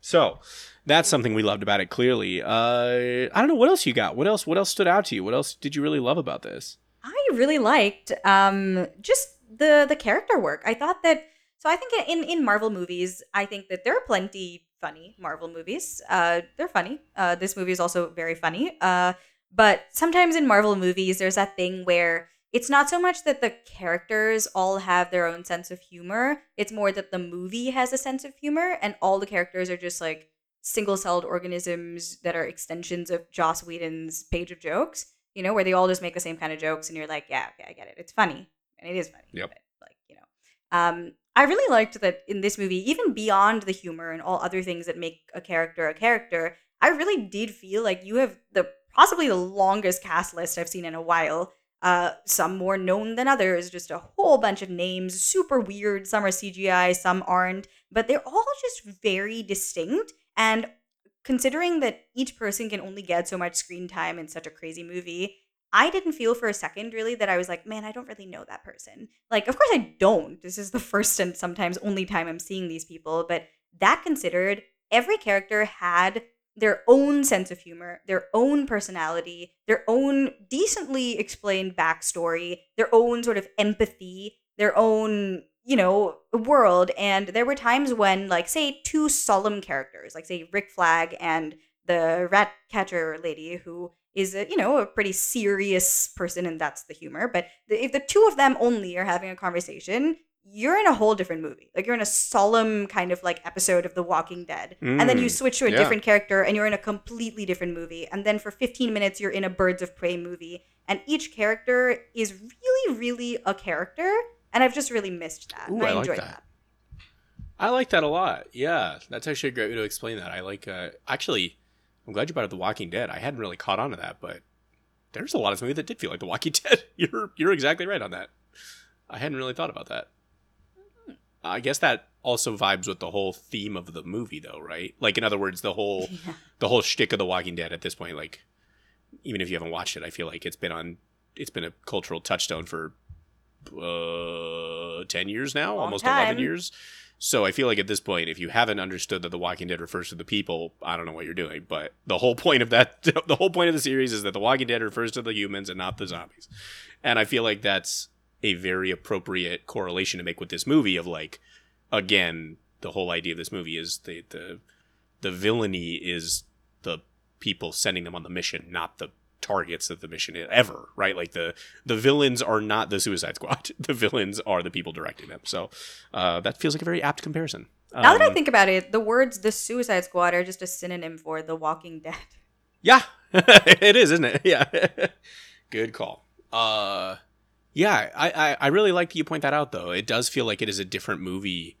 So that's something we loved about it. Clearly, uh, I don't know what else you got. What else? What else stood out to you? What else did you really love about this? I really liked um, just the the character work. I thought that so I think in in Marvel movies, I think that there are plenty funny Marvel movies. Uh, they're funny. Uh, this movie is also very funny. Uh, but sometimes in Marvel movies, there's that thing where it's not so much that the characters all have their own sense of humor. It's more that the movie has a sense of humor, and all the characters are just like single-celled organisms that are extensions of Joss Whedon's page of jokes you know, where they all just make the same kind of jokes, and you're like, yeah, okay, I get it. It's funny, and it is funny. Yep. But, like, you know, um, I really liked that in this movie, even beyond the humor and all other things that make a character a character, I really did feel like you have the possibly the longest cast list I've seen in a while. Uh, some more known than others, just a whole bunch of names, super weird. Some are CGI, some aren't, but they're all just very distinct. And considering that each person can only get so much screen time in such a crazy movie, I didn't feel for a second really that I was like, man, I don't really know that person. Like, of course I don't. This is the first and sometimes only time I'm seeing these people, but that considered, every character had their own sense of humor, their own personality, their own decently explained backstory, their own sort of empathy, their own, you know, world. And there were times when, like, say, two solemn characters, like, say, Rick Flag and the rat catcher lady, who is a, you know, a pretty serious person, and that's the humor. But the, if the two of them only are having a conversation, you're in a whole different movie. Like you're in a solemn kind of like episode of The Walking Dead. and then you Mm, switch to a yeah. different character and you're in a completely different movie. And then for 15 minutes you're in a Birds of Prey movie. And each character is really, really a character. And I've just really missed that. Ooh, I, I like enjoyed that. that. I like that a lot. Yeah, that's actually a great way to explain that. I like. Uh, actually, I'm glad you brought up The Walking Dead. I hadn't really caught on to that, but there's a lot of this movie that did feel like The Walking Dead. You're you're exactly right on that. I hadn't really thought about that. I guess that also vibes with the whole theme of the movie, though, right? Like, in other words, the whole Yeah. the whole shtick of The Walking Dead at this point, like, even if you haven't watched it, I feel like it's been on, it's been a cultural touchstone for uh, ten years now, Long almost time. eleven years. So I feel like at this point, if you haven't understood that The Walking Dead refers to the people, I don't know what you're doing. But the whole point of that, the whole point of the series is that The Walking Dead refers to the humans and not the zombies. And I feel like that's a very appropriate correlation to make with this movie. Of like, again, the whole idea of this movie is the the the villainy is the people sending them on the mission, not the targets of the mission ever, right? Like the the villains are not the Suicide Squad. The villains are the people directing them. So uh, that feels like a very apt comparison. Now that I Um, think about it, the words "the Suicide Squad" are just a synonym for "The Walking Dead." Yeah, it is, isn't it? Yeah. Good call. Uh, yeah, I, I, I really like that you point that out, though. It does feel like it is a different movie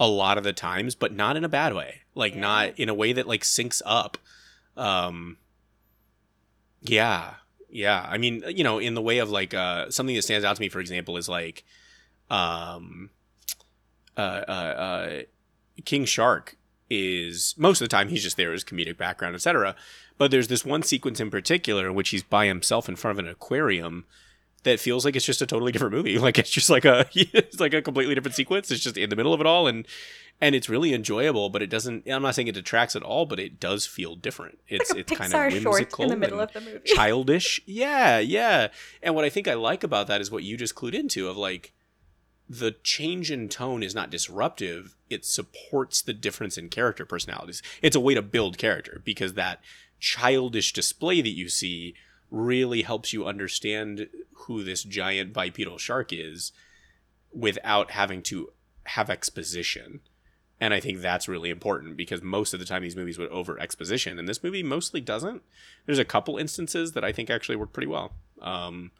a lot of the times, but not in a bad way. Like, Yeah. not in a way that, like, syncs up. Um, yeah. Yeah, I mean, you know, in the way of like uh, something that stands out to me, for example, is like, um, uh, uh, uh, King Shark is most of the time he's just there as comedic background, etc. But there's this one sequence in particular in which he's by himself in front of an aquarium that feels like it's just a totally different movie. Like it's just like a it's like a completely different sequence. It's just in the middle of it all, and and it's really enjoyable. But it doesn't. I'm not saying it detracts at all, but it does feel different. It's like a it's Pixar kind of short whimsical in the middle of the movie. childish. Yeah, yeah. And what I think I like about that is what you just clued into of like the change in tone is not disruptive. It supports the difference in character personalities. It's a way to build character because that childish display that you see really helps you understand who this giant bipedal shark is without having to have exposition. And I think that's really important because most of the time these movies would over exposition, and this movie mostly doesn't. There's a couple instances that I think actually work pretty well. Um,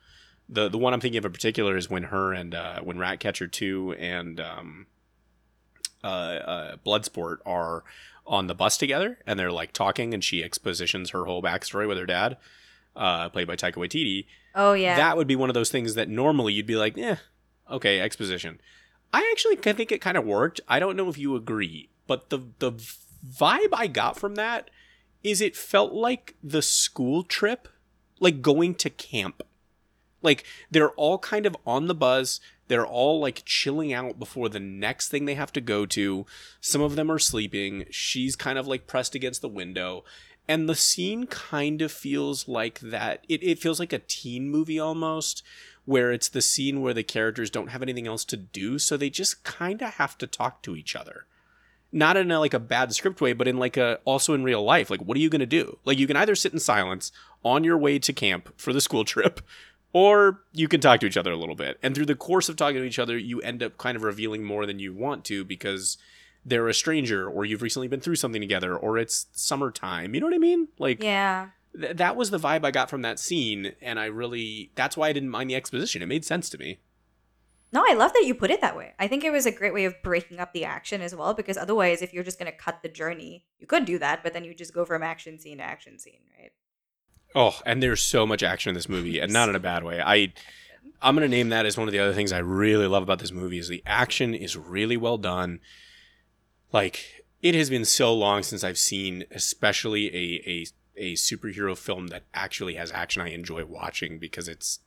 the the one I'm thinking of in particular is when her and uh, when Ratcatcher two and um, uh, uh, Bloodsport are on the bus together, and they're like talking, and she expositions her whole backstory with her dad, uh, played by Taika Waititi. Oh yeah. That would be one of those things that normally you'd be like, yeah, okay, exposition. I actually think it kind of worked. I don't know if you agree, but the the vibe I got from that is it felt like the school trip, like going to camp. Like they're all kind of on the buzz. They're all like chilling out before the next thing they have to go to. Some of them are sleeping. She's kind of like pressed against the window. And the scene kind of feels like that. It, it feels like a teen movie almost, where it's the scene where the characters don't have anything else to do. So they just kind of have to talk to each other not in a, like a bad script way, but in like a also in real life. Like, what are you going to do? Like, you can either sit in silence on your way to camp for the school trip, or you can talk to each other a little bit. And through the course of talking to each other, you end up kind of revealing more than you want to because they're a stranger, or you've recently been through something together, or it's summertime. You know what I mean? Like, yeah. th- that was the vibe I got from that scene, and I really that's why I didn't mind the exposition. It made sense to me. No, I love that you put it that way. I think it was a great way of breaking up the action as well, because otherwise, if you're just going to cut the journey, you could do that, but then you just go from action scene to action scene, right? Oh, and there's so much action in this movie, and not in a bad way. I I'm gonna name that as one of the other things I really love about this movie is the action is really well done. Like it has been so long since I've seen, especially a a a superhero film that actually has action I enjoy watching because it's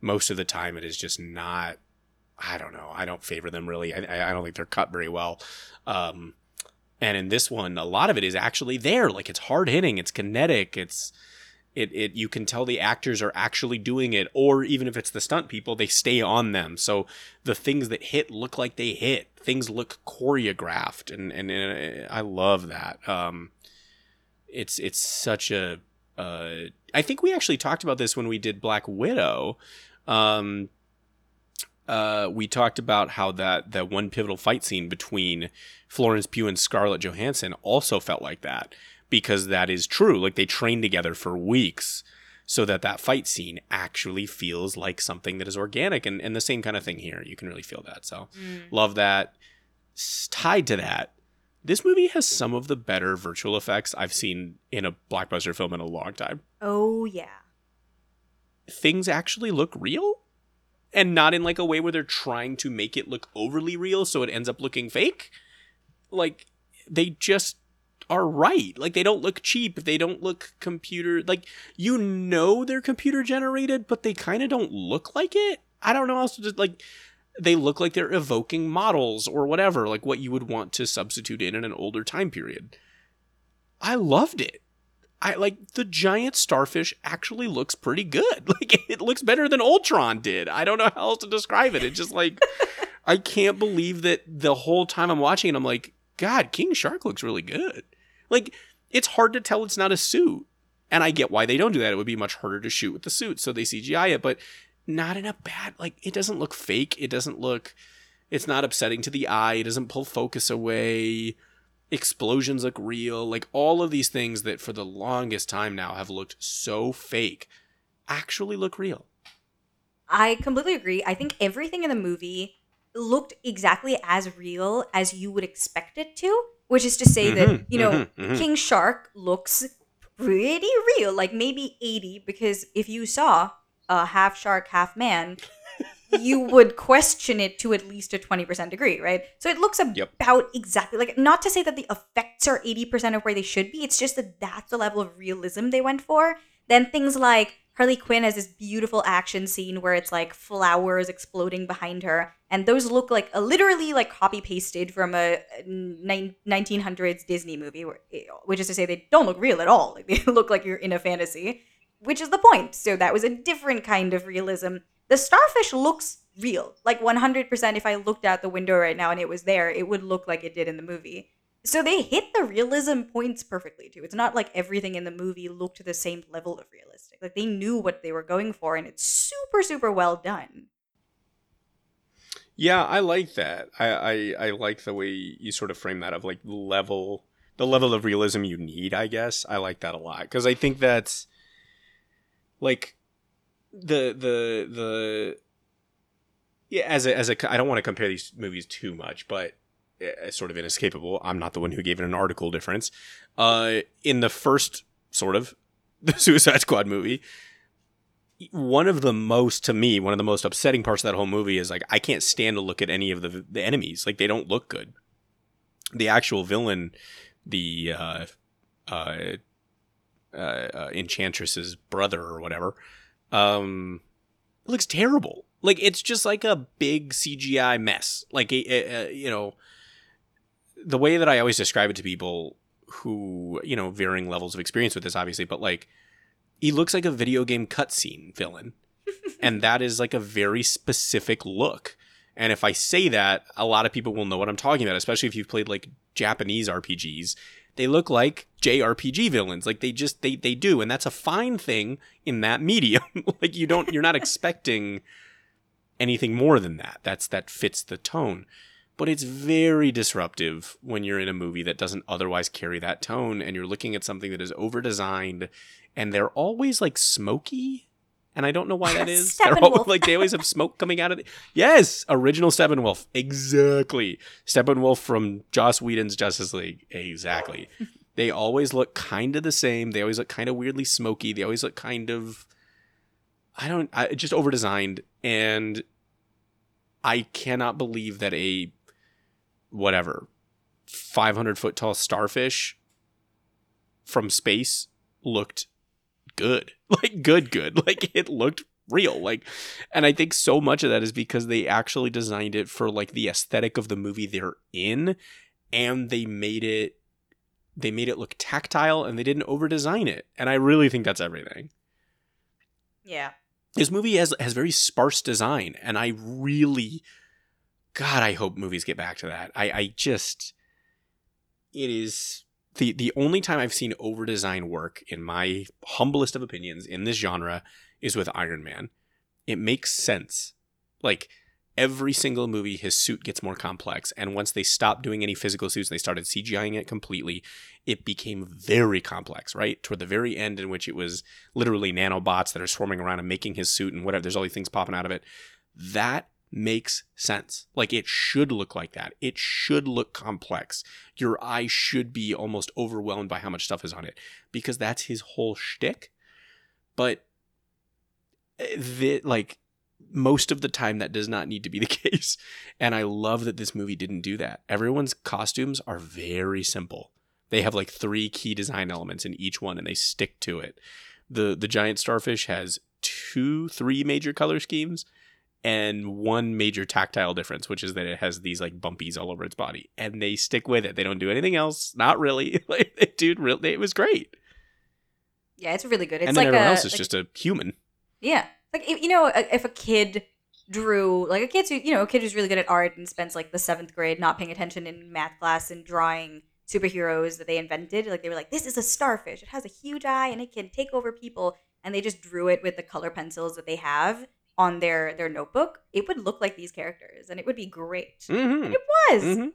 most of the time it is just not. I don't know. I don't favor them really. I, I don't think they're cut very well. Um, and in this one, a lot of it is actually there. Like it's hard hitting, it's kinetic, it's it, it you can tell the actors are actually doing it or even if it's the stunt people they stay on them. So the things that hit look like they hit. Things look choreographed and and, and i love that. Um it's it's such a uh i think we actually talked about this when we did black widow. Um uh, we talked about how that that one pivotal fight scene between Florence Pugh and Scarlett Johansson also felt like that because that is true. Like they trained together for weeks so that that fight scene actually feels like something that is organic and, and the same kind of thing here. You can really feel that. So mm. love that. Tied to that, this movie has some of the better virtual effects I've seen in a blockbuster film in a long time. Oh, yeah. Things actually look real and not in like a way where they're trying to make it look overly real so it ends up looking fake. Like they just are right. Like they don't look cheap. They don't look computer like you know they're computer generated, but they kind of don't look like it. I don't know to just like they look like they're evoking models or whatever, like what you would want to substitute in in an older time period. I loved it. I like the giant starfish actually looks pretty good. Like it looks better than Ultron did. I don't know how else to describe it. It's just like I can't believe that the whole time I'm watching it, I'm like, God, King Shark looks really good. Like it's hard to tell it's not a suit. And I get why they don't do that. It would be much harder to shoot with the suit, so they CGI it, but not in a bad like it doesn't look fake. It doesn't look it's not upsetting to the eye. It doesn't pull focus away. Explosions look real. Like all of these things that for the longest time now have looked so fake actually look real. I completely agree. I think everything in the movie looked exactly as real as you would expect it to, which is to say that, Mhm, you know, mhm, mhm. King Shark looks pretty real, like maybe 80, because if you saw a half shark, half man, you would question it to at least a 20% degree, right? So it looks about Yep. exactly like, not to say that the effects are 80% of where they should be, it's just that that's the level of realism they went for. Then things like Harley Quinn has this beautiful action scene where it's like flowers exploding behind her, and those look like uh, literally like copy pasted from a nine- 1900s Disney movie, which is to say they don't look real at all. Like they look like you're in a fantasy, which is the point. So that was a different kind of realism. The starfish looks real, like 100%. If I looked out the window right now and it was there, it would look like it did in the movie. So they hit the realism points perfectly too. It's not like everything in the movie looked the same level of realistic. Like they knew what they were going for, and it's super, super well done. Yeah, I like that. I, I I like the way you sort of frame that of like level the level of realism you need, I guess. I like that a lot because I think that's like the the the yeah as a as a I don't want to compare these movies too much, but sort of inescapable. I'm not the one who gave it an article difference. Uh, in the first sort of the Suicide Squad movie, one of the most to me one of the most upsetting parts of that whole movie is like i can't stand to look at any of the the enemies like they don't look good the actual villain the uh uh, uh, uh enchantress's brother or whatever um looks terrible like it's just like a big cgi mess like a, a, a, you know the way that i always describe it to people who you know varying levels of experience with this obviously but like he looks like a video game cutscene villain. and that is like a very specific look. And if I say that, a lot of people will know what I'm talking about, especially if you've played like Japanese RPGs. They look like JRPG villains. Like they just they they do, and that's a fine thing in that medium. like you don't you're not expecting anything more than that. That's that fits the tone. But it's very disruptive when you're in a movie that doesn't otherwise carry that tone and you're looking at something that is over designed and they're always like smoky. And I don't know why that is. They're all, like they always have smoke coming out of it. Yes, original Steppenwolf. Exactly. Steppenwolf from Joss Whedon's Justice League. Exactly. they always look kind of the same. They always look kind of weirdly smoky. They always look kind of I don't I just over designed and I cannot believe that a whatever 500 foot tall starfish from space looked good. Like good good. Like it looked real. Like and i think so much of that is because they actually designed it for like the aesthetic of the movie they're in and they made it they made it look tactile and they didn't over design it. And i really think that's everything. Yeah. this movie has has very sparse design and i really god i hope movies get back to that. I i just it is the the only time i've seen over design work in my humblest of opinions in this genre is with iron man. It makes sense. Like every single movie his suit gets more complex and once they stopped doing any physical suits and they started cgiing it completely it became very complex right? Toward the very end in which it was literally nanobots that are swarming around and making his suit and whatever there's all these things popping out of it. That makes sense. Like it should look like that. It should look complex. Your eye should be almost overwhelmed by how much stuff is on it because that's his whole shtick. But eh, the, like most of the time that does not need to be the case. And i love that this movie didn't do that. Everyone's costumes are very simple. They have like three key design elements in each one and they stick to it. The the giant starfish has two three major color schemes and one major tactile difference which is that it has these like bumpies all over its body and they stick with it. They don't do anything else. Not really. Like dude really it was great. Yeah, it's really good. It's and then like everyone a, else is like- just a human. Yeah, like you know, if a kid drew like a kid who you know a kid who's really good at art and spends like the seventh grade not paying attention in math class and drawing superheroes that they invented, like they were like, this is a starfish. It has a huge eye and it can take over people, and they just drew it with the color pencils that they have on their their notebook. It would look like these characters, and it would be great. mm-hmm. It was. hmm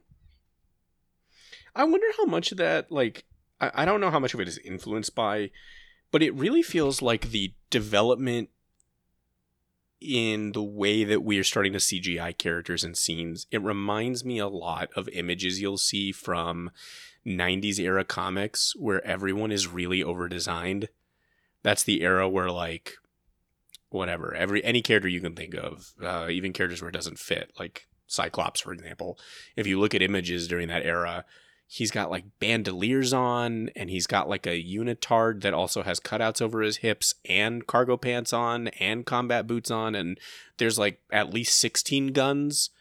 I wonder how much of that, like, I, I don't know how much of it is influenced by, but it really feels like the development in the way that we are starting to CGI characters and scenes. It reminds me a lot of images you'll see from 90s era comics where everyone is really over designed. That's the era where like whatever every any character you can think of, uh, even characters where it doesn't fit, like Cyclops, for example. If you look at images during that era, he's got like bandoliers on, and he's got like a unitard that also has cutouts over his hips, and cargo pants on, and combat boots on, and there's like at least sixteen guns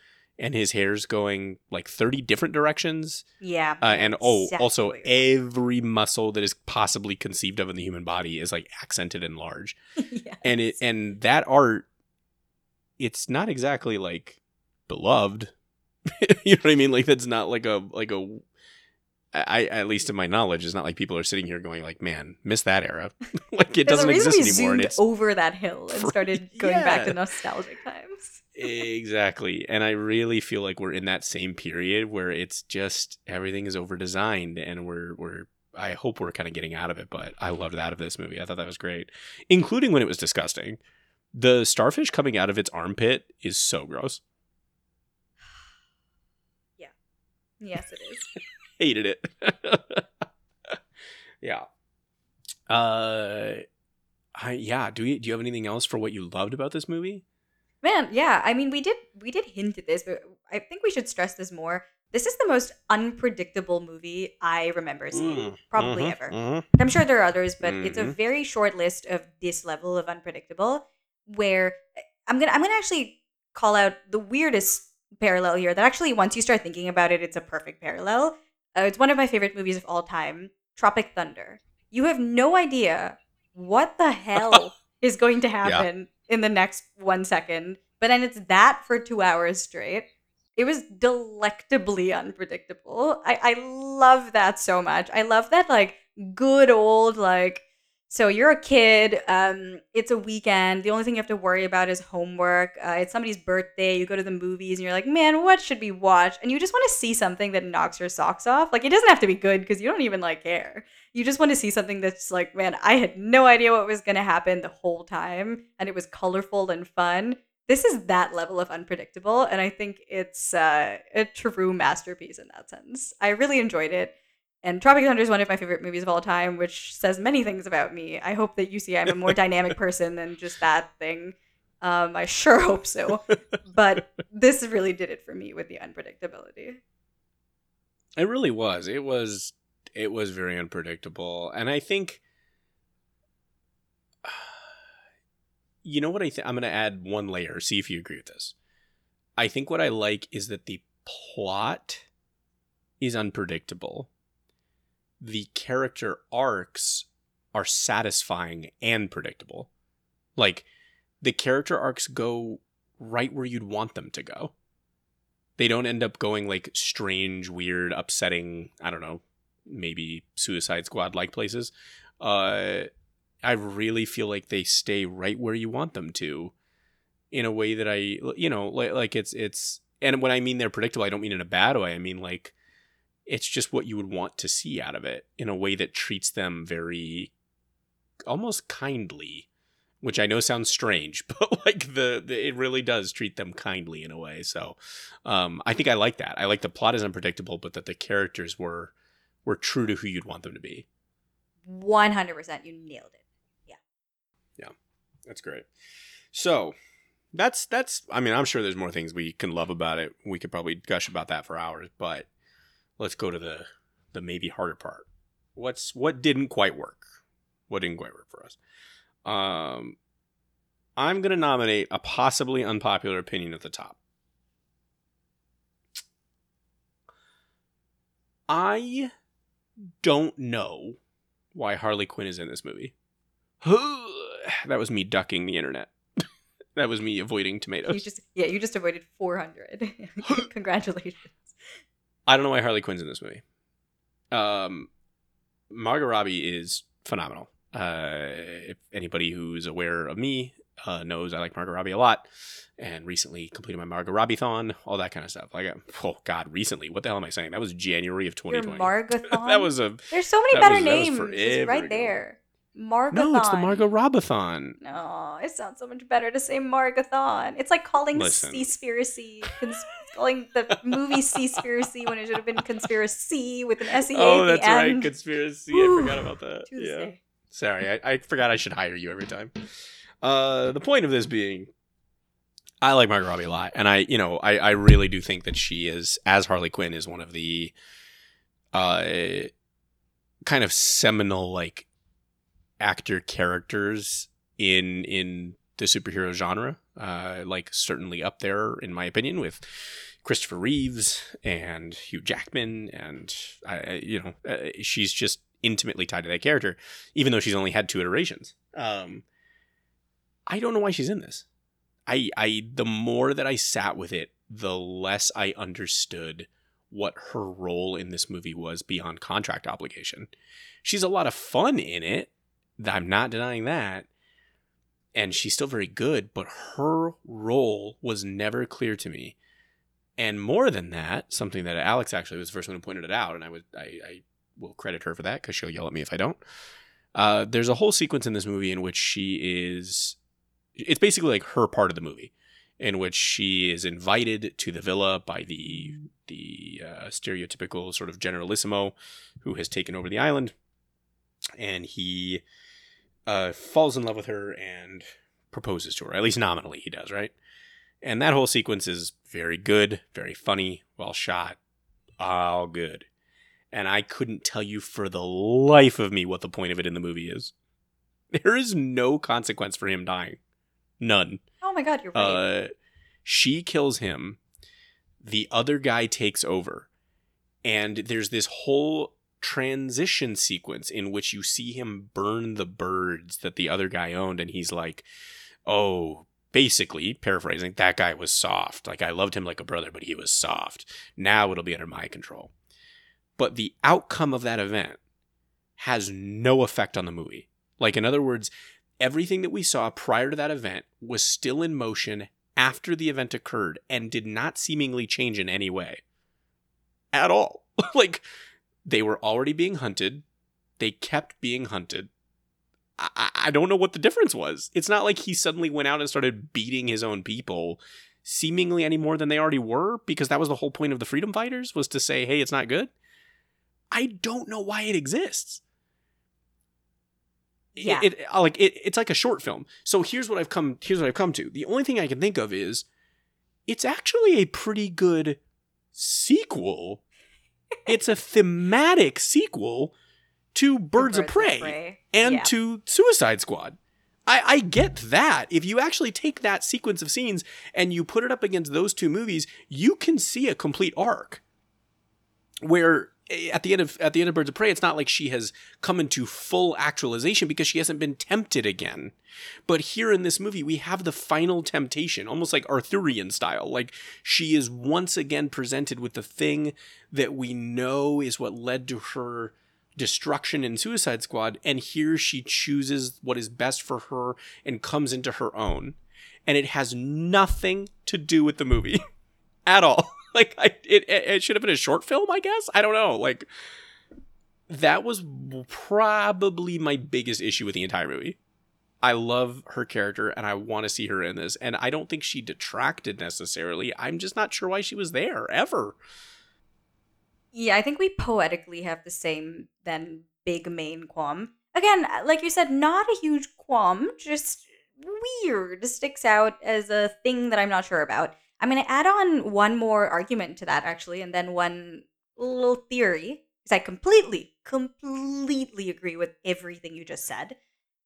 and his hair's going like 30 different directions. Yeah. Uh, and oh, exactly also every muscle that is possibly conceived of in the human body is like accented and large. Yes. And it and that art it's not exactly like beloved. you know what I mean? Like that's not like a like a I at least to my knowledge, it's not like people are sitting here going like, "Man, miss that era." like it doesn't exist anymore. And it's over that hill and started going back to nostalgic times. Exactly and i really feel like we're in that same period where it's just everything is over designed and we're we're i hope we're kind of getting out of it but i loved that of this movie. I thought that was great including when it was disgusting. The starfish coming out of its armpit is so gross. Yeah. Yes, it is. hated it. Yeah. Uh I, yeah do you do you have anything else for what you loved about this movie Man, yeah. I mean, we did we did hint at this, but I think we should stress this more. This is the most unpredictable movie I remember seeing, Mm, probably mhm, ever. mhm. I'm sure there are others, but it's a Mhm. very short list of this level of unpredictable. Where I'm gonna I'm gonna actually call out the weirdest parallel here. That actually, once you start thinking about it, it's a perfect parallel. Uh, it's one of my favorite movies of all time, Tropic Thunder. You have no idea what the hell is going to happen in the next one second, but then it's that for two hours straight. It was delectably unpredictable. I, I love that so much. I love that like good old like so you're a kid, um, it's a weekend, the only thing you have to worry about is homework. Uh, it's somebody's birthday, you go to the movies and you're like, man, what should we watch? And you just want to see something that knocks your socks off. Like it doesn't have to be good because you don't even like care. You just want to see something that's like, man, I had no idea what was gonna happen the whole time, and it was colorful and fun. This is that level of unpredictable and i think it's uh, a true masterpiece in that sense. I really enjoyed it and tropic thunder is one of my favorite movies of all time which says many things about me. I hope that you see i'm a more dynamic person than just that thing. Um, i sure hope so but this really did it for me with the unpredictability. It really was. It was it was very unpredictable. And I think you know what I think I'm going to add one layer, see if you agree with this. I think what I like is that the plot is unpredictable. The character arcs are satisfying and predictable. Like the character arcs go right where you'd want them to go they don't end up going like strange, weird, upsetting, I don't know, maybe Suicide Squad like places. Uh I really feel like they stay right where you want them to in a way that I you know, like like it's it's and when I mean they're predictable, I don't mean in a bad way. I mean like it's just what you would want to see out of it in a way that treats them very almost kindly which I know sounds strange, but like the, the it really does treat them kindly in a way. So um, I think I like that. I like the plot is unpredictable, but that the characters were were true to who you'd want them to be. 100% you nailed it Yeah. Yeah. That's great. So that's that's. I mean, I'm sure there's more things we can love about it. We could probably gush about that for hours, but let's go to the the maybe harder part. What's what didn't quite work? What didn't quite work for us? Um, I'm gonna nominate a possibly unpopular opinion at the top. I don't know why Harley Quinn is in this movie. that was me ducking the internet. that was me avoiding tomatoes. you just yeah you just avoided 400 congratulations I don't know why Harley Quinn's in this movie. Um, Margot Robbie is phenomenal. Uh, if anybody who's aware of me uh, knows I like Margot Robbie a lot, and recently completed my Margot Robbie thon, all that kind of stuff. Like, oh God, recently, what the hell am I saying? That was January of your 2020. margathon that was a there's so many better was- names it's right there margathon no, it's the Margot Robathon. no it sounds so much better to say margathon it's like calling seaspiracy cons- calling the movie Seaspiracy when it should have been Conspiracy with an S E A. Oh, that's right, conspiracy. I forgot about that. Yeah. Sorry, I, I forgot I should hire you every time. Uh, the point of this being, I like Margot Robbie a lot, and I, you know, I, I really do think that she is, as Harley Quinn, is one of the, uh, kind of seminal like actor characters in in the superhero genre. Uh, like certainly up there in my opinion with Christopher Reeves and Hugh Jackman, and I, you know, uh, she's just intimately tied to that character, even though she's only had two iterations. Um, I don't know why she's in this. I, I, the more that I sat with it, the less I understood what her role in this movie was beyond contract obligation. She's a lot of fun in it. I'm not denying that. And she's still very good, but her role was never clear to me. And more than that, something that Alex actually was the first one who pointed it out, and I would I, I will credit her for that because she'll yell at me if I don't. Uh, there's a whole sequence in this movie in which she is it's basically like her part of the movie in which she is invited to the villa by the the uh, stereotypical sort of generalissimo who has taken over the island. And he uh, falls in love with her and proposes to her. At least nominally he does right? And that whole sequence is very good very funny well shot all good. And i couldn't tell you for the life of me what the point of it in the movie is. There is no consequence for him dying none Oh my god, you're right. uh, she kills him. The other guy takes over. And there's this whole transition sequence in which you see him burn the birds that the other guy owned. And he's like, oh, basically, paraphrasing, that guy was soft. Like, I loved him like a brother, but he was soft. Now it'll be under my control. But the outcome of that event has no effect on the movie. Like, in other words, everything that we saw prior to that event was still in motion after the event occurred and did not seemingly change in any way at all. like they were already being hunted, they kept being hunted. I, I- don't know what the difference was. It's not like he suddenly went out and started beating his own people seemingly any more than they already were because that was the whole point of the freedom fighters was to say hey it's not good i don't know why it exists Yeah. it, uh, like it, it's like a short film. So here's what I've come here's what I've come to. The only thing I can think of is it's actually a pretty good sequel. it's a thematic sequel to Birds, of, Prey and Yeah. to Suicide Squad. I, I get that. If you actually take that sequence of scenes and you put it up against those two movies, you can see a complete arc. Where at the end of at the end of Birds of Prey, it's not like she has come into full actualization because she hasn't been tempted again. But here in this movie, we have the final temptation, almost like Arthurian style. Like she is once again presented with the thing that we know is what led to her destruction in Suicide Squad, and here she chooses what is best for her and comes into her own. And it has nothing to do with the movie at all. Like I, it, it should have been a short film, I guess. I don't know. Like that was probably my biggest issue with the entire movie. I love her character and I want to see her in this. And I don't think she detracted necessarily. I'm just not sure why she was there ever. Yeah, I think we poetically have the same then big main qualm. Again, uh, like you said, not a huge qualm, just weird. Sticks out as a thing that I'm not sure about. I'm going to add on one more argument to that, actually, and then one little theory, because I completely, completely agree with everything you just said.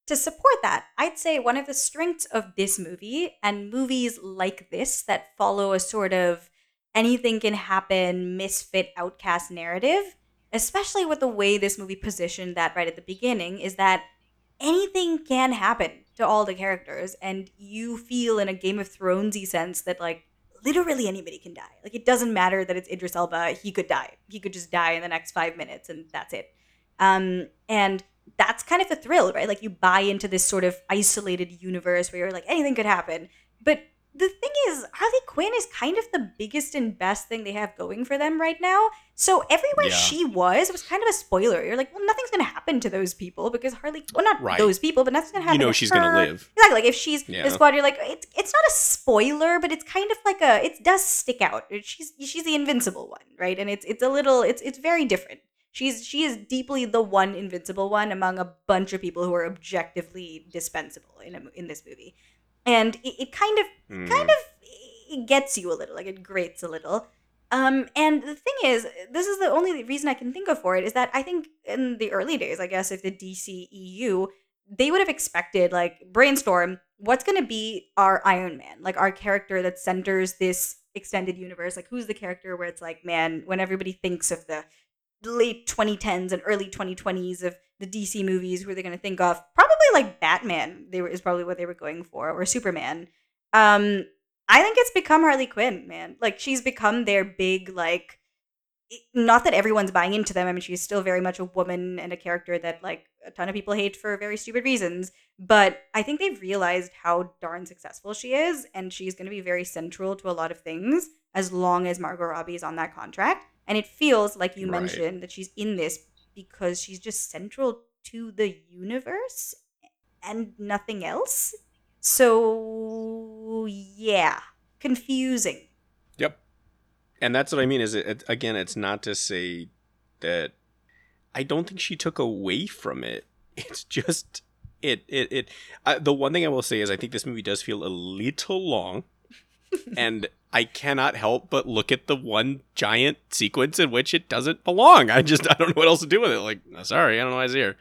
To support that, I'd say one of the strengths of this movie and movies like this that follow a sort of anything can happen, misfit, outcast narrative, especially with the way this movie positioned that right at the beginning, is that anything can happen to all the characters, and you feel in a Game of Thronesy sense that like literally anybody can die. Like it doesn't matter that it's Idris Elba; he could die. He could just die in the next five minutes, and that's it. Um, and that's kind of the thrill, right? Like you buy into this sort of isolated universe where you're like anything could happen, but the thing is, Harley Quinn is kind of the biggest and best thing they have going for them right now. So everywhere Yeah. she was, it was kind of a spoiler. You're like, well, nothing's gonna happen to those people because Harley, well, not Right. those people, but nothing's gonna happen. you know she's her. gonna live. Exactly. Like if she's Yeah. the squad, you're like, it's it's not a spoiler, but it's kind of like a it does stick out. She's she's the invincible one, right? And it's it's a little it's it's very different. She's she is deeply the one invincible one among a bunch of people who are objectively dispensable in a, in this movie, and it, it kind of Mm. kind of it gets you a little, like it grates a little. Um, and the thing is, this is the only reason I can think of for it is that I think in the early days, I guess, if the DCEU, they would have expected like brainstorm what's going to be our Iron Man, like our character that centers this extended universe. Like who's the character where it's like, man, when everybody thinks of the late 2010s and early 2020s of the DC movies, who are they going to think of? Probably like Batman. They were is probably what they were going for, or Superman. Um, I think it's become Harley Quinn, man. Like she's become their big like. Not that everyone's buying into them. I mean, she's still very much a woman and a character that like a ton of people hate for very stupid reasons. But I think they've realized how darn successful she is, and she's going to be very central to a lot of things as long as Margot Robbie is on that contract. And it feels like you Right. mentioned that she's in this because she's just central to the universe and nothing else. So yeah, confusing. Yep. And that's what I mean. Is it, it again? It's not to say that I don't think she took away from it. It's just it it it. I, the one thing I will say is I think this movie does feel a little long, and I cannot help but look at the one giant sequence in which it doesn't belong. I just I don't know what else to do with it. Like, sorry, I don't know why it's here.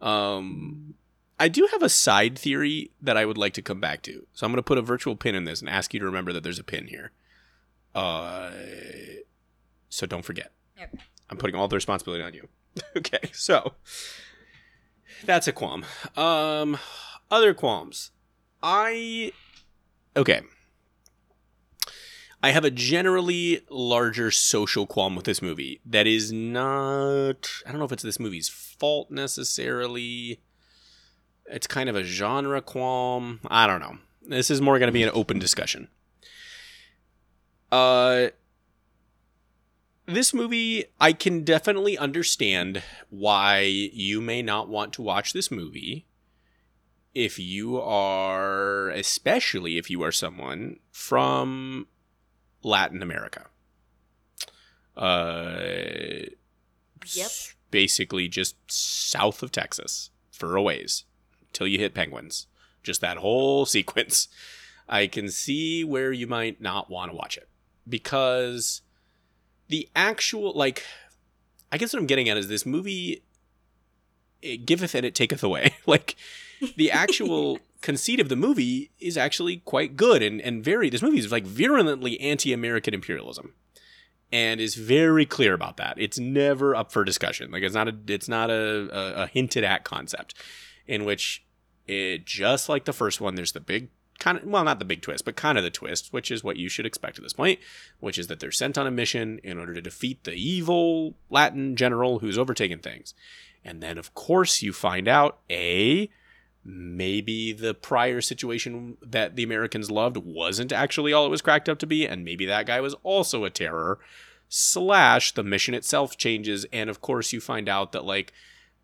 Um, I do have a side theory that I would like to come back to. So I'm going to put a virtual pin in this and ask you to remember that there's a pin here. Uh, so don't forget. I'm putting all the responsibility on you. okay, so that's a qualm. Um, other qualms. I okay. I have a generally larger social qualm with this movie that is not. I don't know if it's this movie's fault necessarily. It's kind of a genre qualm. I don't know. This is more going to be an open discussion. Uh, this movie, I can definitely understand why you may not want to watch this movie if you are, especially if you are someone from Latin America. Uh, Yep. Basically, just south of Texas for a ways till you hit penguins. Just that whole sequence. I can see where you might not want to watch it because the actual like I guess what I'm getting at is this movie it giveth and it taketh away. like the actual conceit of the movie is actually quite good and, and very this movie is like virulently anti-American imperialism and is very clear about that. It's never up for discussion. Like it's not a it's not a, a, a hinted at concept in which it just like the first one, there's the big kind of well, not the big twist, but kind of the twist, which is what you should expect at this point, which is that they're sent on a mission in order to defeat the evil Latin general who's overtaken things. And then of course you find out a maybe the prior situation that the Americans loved wasn't actually all it was cracked up to be, and maybe that guy was also a terror. Slash, the mission itself changes, and of course, you find out that, like,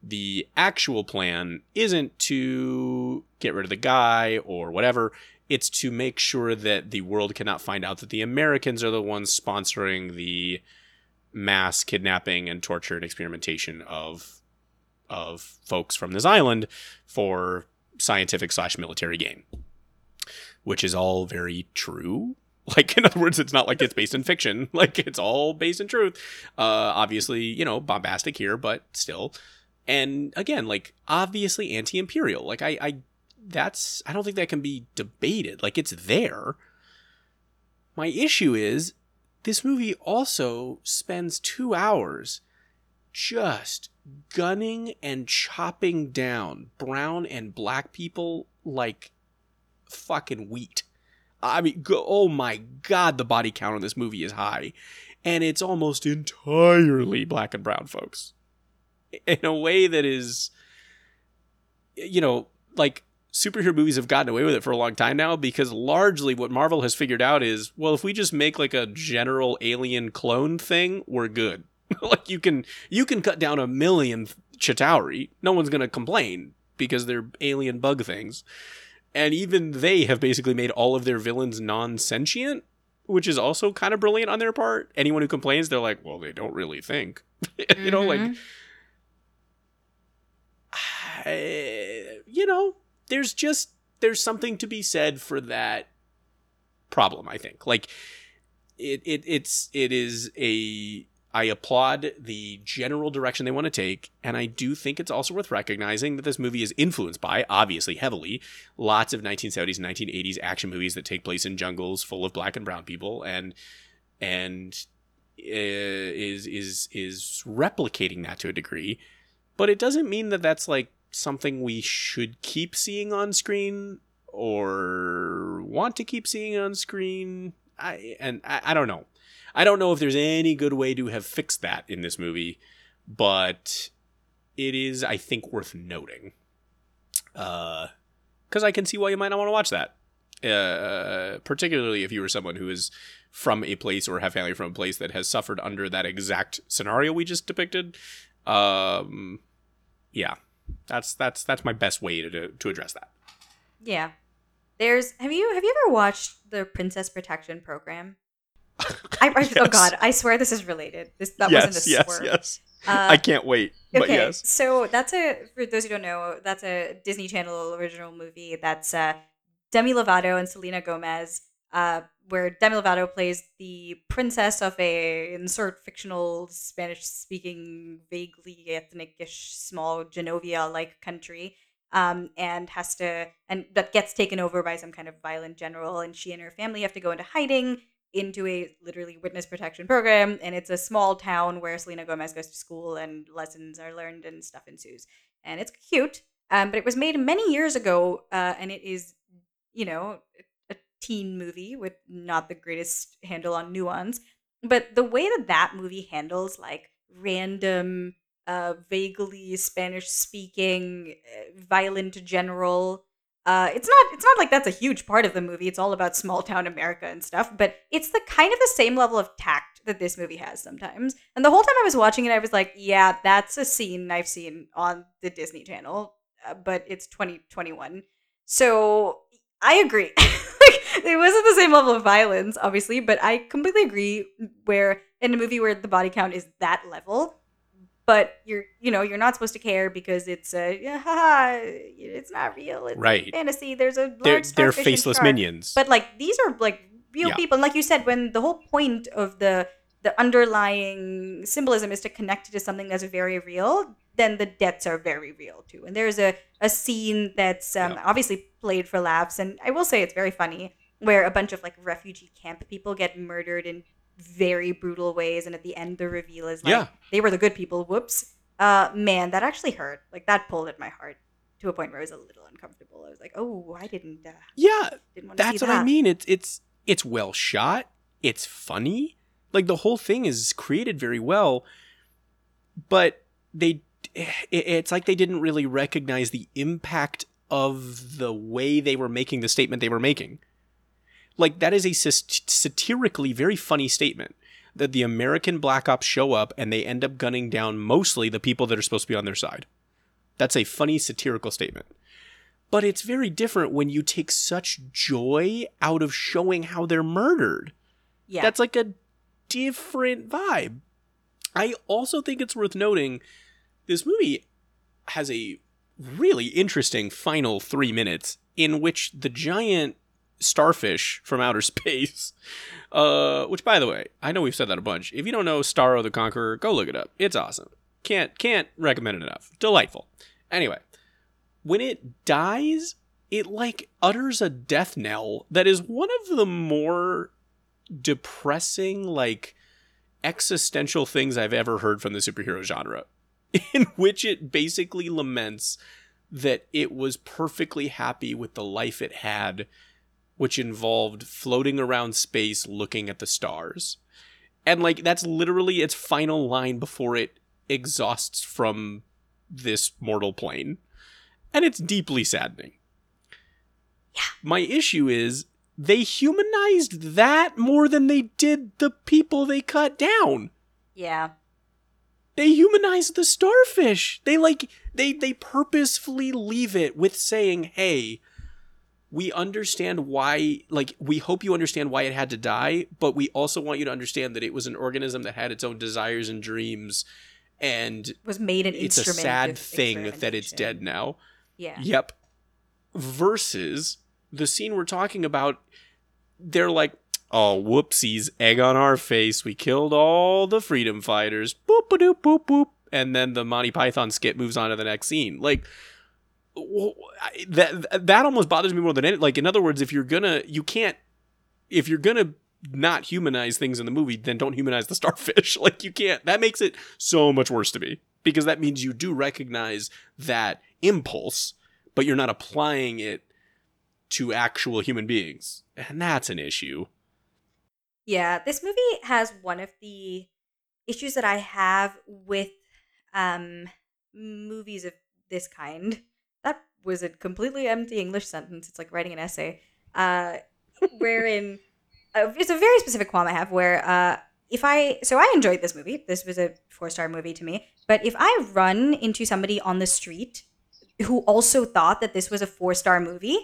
the actual plan isn't to get rid of the guy or whatever. It's to make sure that the world cannot find out that the Americans are the ones sponsoring the mass kidnapping and torture and experimentation of of folks from this island for scientific slash military game, which is all very true. Like in other words, it's not like it's based in fiction. Like it's all based in truth. Uh, obviously, you know, bombastic here, but still. And again, like obviously anti-imperial. Like I, I, that's I don't think that can be debated. Like it's there. My issue is this movie also spends two hours just gunning and chopping down brown and black people like fucking wheat. I mean, go, oh my god, the body count on this movie is high. And it's almost entirely black and brown folks. In a way that is, you know, like superhero movies have gotten away with it for a long time now because largely what Marvel has figured out is, well, if we just make like a general alien clone thing, we're good. like you can you can cut down a million Chitauri, no one's gonna complain because they're alien bug things. And even they have basically made all of their villains non-sentient, which is also kind of brilliant on their part. Anyone who complains, they're like, well, they don't really think. you know, like Mhm. I- you know, there's just there's something to be said for that problem. I think like it it it's it is a I applaud the general direction they want to take, and I do think it's also worth recognizing that this movie is influenced by, obviously heavily, lots of 1970s and 1980s action movies that take place in jungles full of black and brown people, and and uh, is is is replicating that to a degree. But it doesn't mean that that's like something we should keep seeing on screen or want to keep seeing on screen. I and i, I don't know i don't know if there's any good way to have fixed that in this movie but it is i think worth noting uh because i can see why you might not want to watch that uh, particularly if you were someone who is from a place or have family from a place that has suffered under that exact scenario we just depicted. Um, yeah, that's that's that's my best way to to address that. Yeah. There's have you have you ever watched the Princess Protection Program? I, I oh god, I swear this is related. This that yes, wasn't a yes, swerve. yes. Uh, I can't wait. But okay, yes, so that's a for those who don't know, that's a Disney Channel original movie. That's uh, Demi Lovato and Selena Gomez, uh, where Demi Lovato plays the princess of a insert fictional Spanish-speaking, vaguely ethnic-ish, small Genovia-like country, um, and has to and that gets taken over by some kind of violent general, and she and her family have to go into hiding into a literally witness protection program and it's a small town where selena gomez goes to school and lessons are learned and stuff ensues. And it's cute um, but it was made many years ago uh, and it is you know a teen movie with not the greatest handle on nuance. But the way that that movie handles like random uh, vaguely spanish speaking uh, violent general uh, it's not it's not like that's a huge part of the movie. It's all about small town America and stuff, but it's the kind of the same level of tact that this movie has sometimes. And the whole time I was watching it, I was like, yeah, that's a scene I've seen on the Disney Channel, uh, but it's 2021. So I agree. like, it wasn't the same level of violence, obviously, but I completely agree. Where in a movie where the body count is that level, but you're you know you're not supposed to care because it's a yeah, haha, it's not real. It's Right. fantasy. There's a large they're they're faceless shark. minions. But like these are like real Yeah. people, and like you said, when the whole point of the the underlying symbolism is to connect it to something that's very real, then the deaths are very real too. And there's a a scene that's um, Yeah. obviously played for laughs, and I will say it's very funny, where a bunch of like refugee camp people get murdered in very brutal ways, and at the end the reveal is like Yeah. they were the good people. Whoops. Uh, man, that actually hurt. Like that pulled at my heart to a point where I was a little uncomfortable. I was like, oh, I didn't. Uh, yeah, didn't want to that's what that. I mean. It's it's it's well shot. It's funny. Like the whole thing is created very well, but they it's like they didn't really recognize the impact of the way they were making the statement they were making. Like that is a sat- satirically very funny statement that the American black ops show up and they end up gunning down mostly the people that are supposed to be on their side. That's a funny satirical statement. But it's very different when you take such joy out of showing how they're murdered. Yeah. That's like a different vibe. I also think it's worth noting this movie has a really interesting final three minutes in which the giant starfish from outer space, uh, which by the way, I know we've said that a bunch. If you don't know Starro the Conqueror, go look it up. It's awesome. Can't can't recommend it enough. Delightful. Anyway, when it dies, it like utters a death knell that is one of the more depressing, like existential things I've ever heard from the superhero genre, in which it basically laments that it was perfectly happy with the life it had, which involved floating around space looking at the stars. And like that's literally its final line before it exhausts from this mortal plane. And it's deeply saddening. Yeah. My issue is they humanized that more than they did the people they cut down. Yeah. They humanized the starfish. They like they they purposefully leave it with saying, "Hey, we understand why like we hope you understand why it had to die, but we also want you to understand that it was an organism that had its own desires and dreams and Was made an it's a sad thing that it's dead now." Yeah. Yep. Versus the scene we're talking about, they're like, oh, whoopsies, egg on our face. We killed all the freedom fighters. Boop, a doop, boop, boop. And then the Monty Python skit moves on to the next scene. Like, that that almost bothers me more than any. Like, in other words, if you're gonna, you can't, if you're gonna not humanize things in the movie, then don't humanize the starfish. like, you can't. That makes it so much worse to me because that means you do recognize that impulse, but you're not applying it to actual human beings. And that's an issue. Yeah, this movie has one of the issues that I have with um movies of this kind. Was a completely empty English sentence. It's like writing an essay. Uh wherein uh, it's a very specific qualm I have where uh if I so I enjoyed this movie. This was a four-star movie to me. But if I run into somebody on the street who also thought that this was a four-star movie,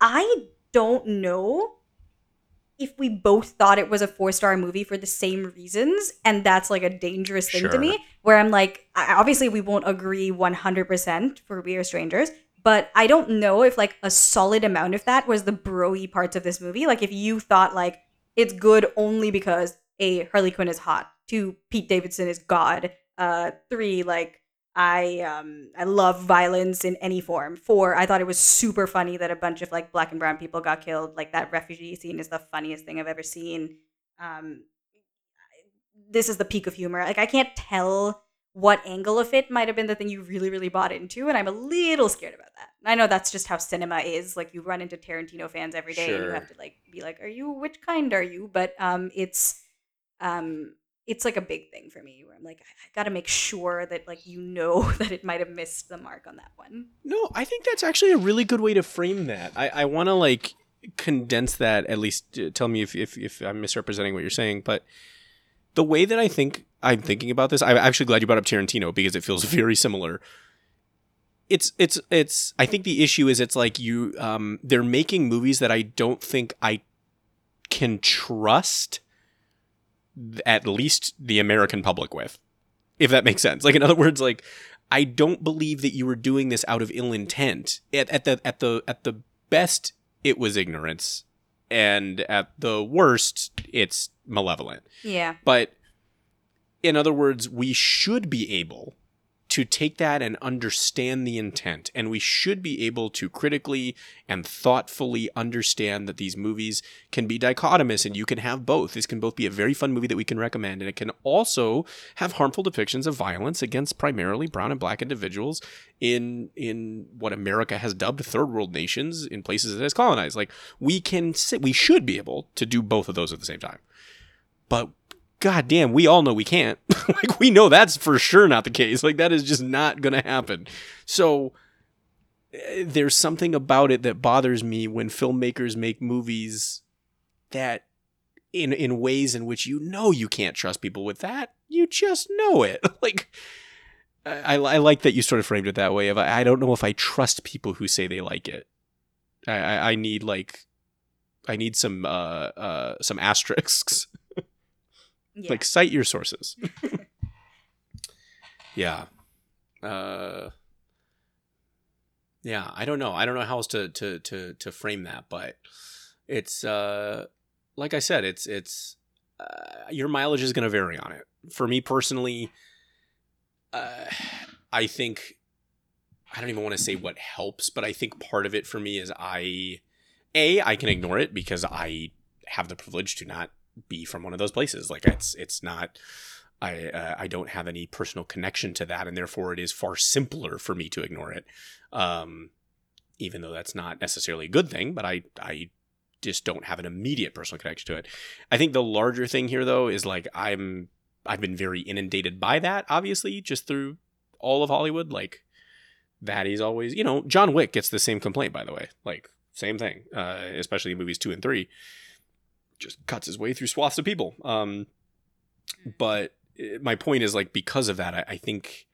I don't know if we both thought it was a four star movie for the same reasons, and that's like a dangerous thing to me. Where I'm like, I- obviously we won't agree 100% for We Are Strangers, but I don't know if like a solid amount of that was the broy parts of this movie. Like if you thought like it's good only because a Harley Quinn is hot, two Pete Davidson is God, uh, three like I um I love violence in any form. Four, I thought it was super funny that a bunch of like black and brown people got killed. Like that refugee scene is the funniest thing I've ever seen. Um this is the peak of humor. Like I can't tell what angle of it might have been the thing you really, really bought into, and I'm a little scared about that. I know that's just how cinema is. Like you run into Tarantino fans every day, and you have to like be like, "Are you which kind are you?" But um, it's um, it's like a big thing for me where I'm like, I, I got to make sure that like you know that it might have missed the mark on that one. No, I think that's actually a really good way to frame that. I, I want to like condense that at least. uh, Tell me if, if if I'm misrepresenting what you're saying, but the way that I think I'm thinking about this, I'm actually glad you brought up Tarantino because it feels very similar. It's it's it's. I think the issue is it's like you um they're making movies that I don't think I can trust at least the American public with, if that makes sense. Like in other words, like I don't believe that you were doing this out of ill intent. At, at the at the at the best, it was ignorance, and at the worst, it's malevolent. Yeah. But in other words, we should be able to take that and understand the intent. And we should be able to critically and thoughtfully understand that these movies can be dichotomous and you can have both. This can both be a very fun movie that we can recommend, and it can also have harmful depictions of violence against primarily brown and black individuals in in what America has dubbed third world nations in places it has colonized. Like we can sit we should be able to do both of those at the same time. But god damn, we all know we can't. like we know that's for sure not the case. Like that is just not going to happen. So eh, there's something about it that bothers me when filmmakers make movies that in in ways in which you know you can't trust people with that. You just know it. like I, I like that you sort of framed it that way. Of I don't know if I trust people who say they like it. I, I, I need like I need some uh uh some asterisks. Yeah. Like cite your sources. yeah. Uh Yeah, I don't know. I don't know how else to to to to frame that, but it's uh like I said, it's it's uh, your mileage is going to vary on it. For me personally, uh, I think I don't even want to say what helps, but I think part of it for me is I a I can ignore it because I have the privilege to not be from one of those places. Like it's it's not I uh, I don't have any personal connection to that, and therefore it is far simpler for me to ignore it. Um, even though that's not necessarily a good thing, but I I just don't have an immediate personal connection to it. I think the larger thing here though is like I'm I've been very inundated by that, obviously, just through all of Hollywood. Like that is always you know, John Wick gets the same complaint, by the way. Like same thing, uh, especially in movies two and three. Just cuts his way through swaths of people. Um, but uh, my point is like because of that, I, I think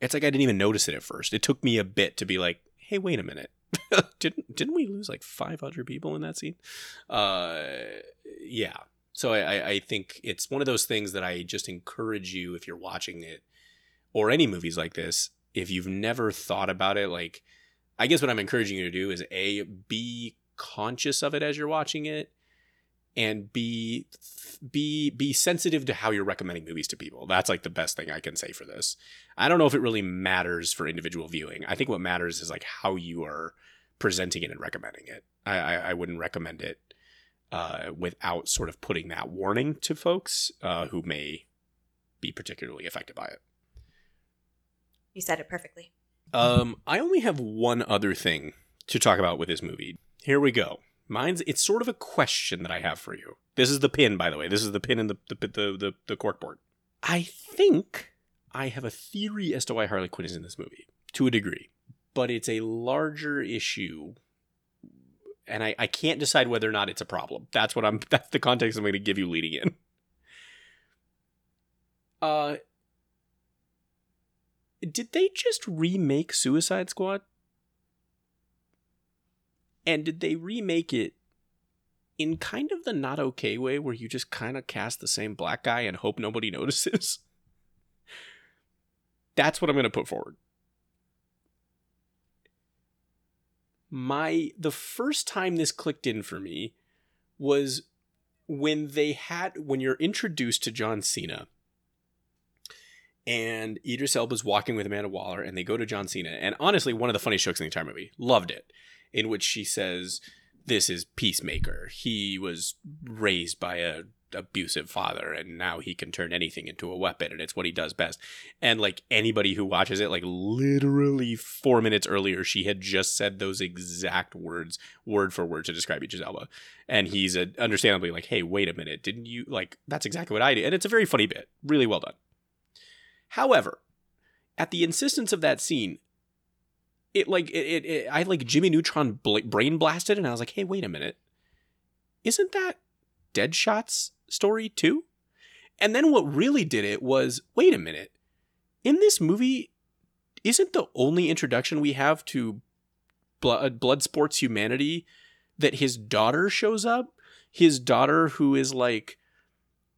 it's like I didn't even notice it at first. It took me a bit to be like, hey, wait a minute. didn't didn't we lose like 500 people in that scene? Uh, yeah. So I, I think it's one of those things that I just encourage you if you're watching it or any movies like this, if you've never thought about it, like I guess what I'm encouraging you to do is a be conscious of it as you're watching it and be be be sensitive to how you're recommending movies to people. That's like the best thing I can say for this. I don't know if it really matters for individual viewing. I think what matters is like how you are presenting it and recommending it. I, I, I wouldn't recommend it uh, without sort of putting that warning to folks uh, who may be particularly affected by it. You said it perfectly. Um, I only have one other thing to talk about with this movie. Here we go. Mine's it's sort of a question that I have for you. This is the pin, by the way. This is the pin in the the the the, the corkboard. I think I have a theory as to why Harley Quinn is in this movie to a degree, but it's a larger issue and I, I can't decide whether or not it's a problem. That's what I'm that's the context I'm going to give you leading in. Uh did they just remake Suicide Squad? And did they remake it in kind of the not okay way where you just kind of cast the same black guy and hope nobody notices? That's what I'm going to put forward. my the first time this clicked in for me was when they had when you're introduced to John Cena and Idris Elba's walking with Amanda Waller and they go to John Cena and honestly one of the funniest jokes in the entire movie loved it in which she says this is Peacemaker. He was raised by a abusive father and now he can turn anything into a weapon and it's what he does best. And like anybody who watches it like literally four minutes earlier she had just said those exact words word for word to describe Idris Elba and he's a, understandably like hey wait a minute. Didn't you like that's exactly what I did. And it's a very funny bit. Really well done. However at the insistence of that scene it like it, it, it I like Jimmy Neutron bl- brain blasted and I was like hey wait a minute isn't that Deadshot's story too? And then what really did it was wait a minute. In this movie, isn't the only introduction we have to blood, uh, Bloodsport's humanity that his daughter shows up? His daughter, who is like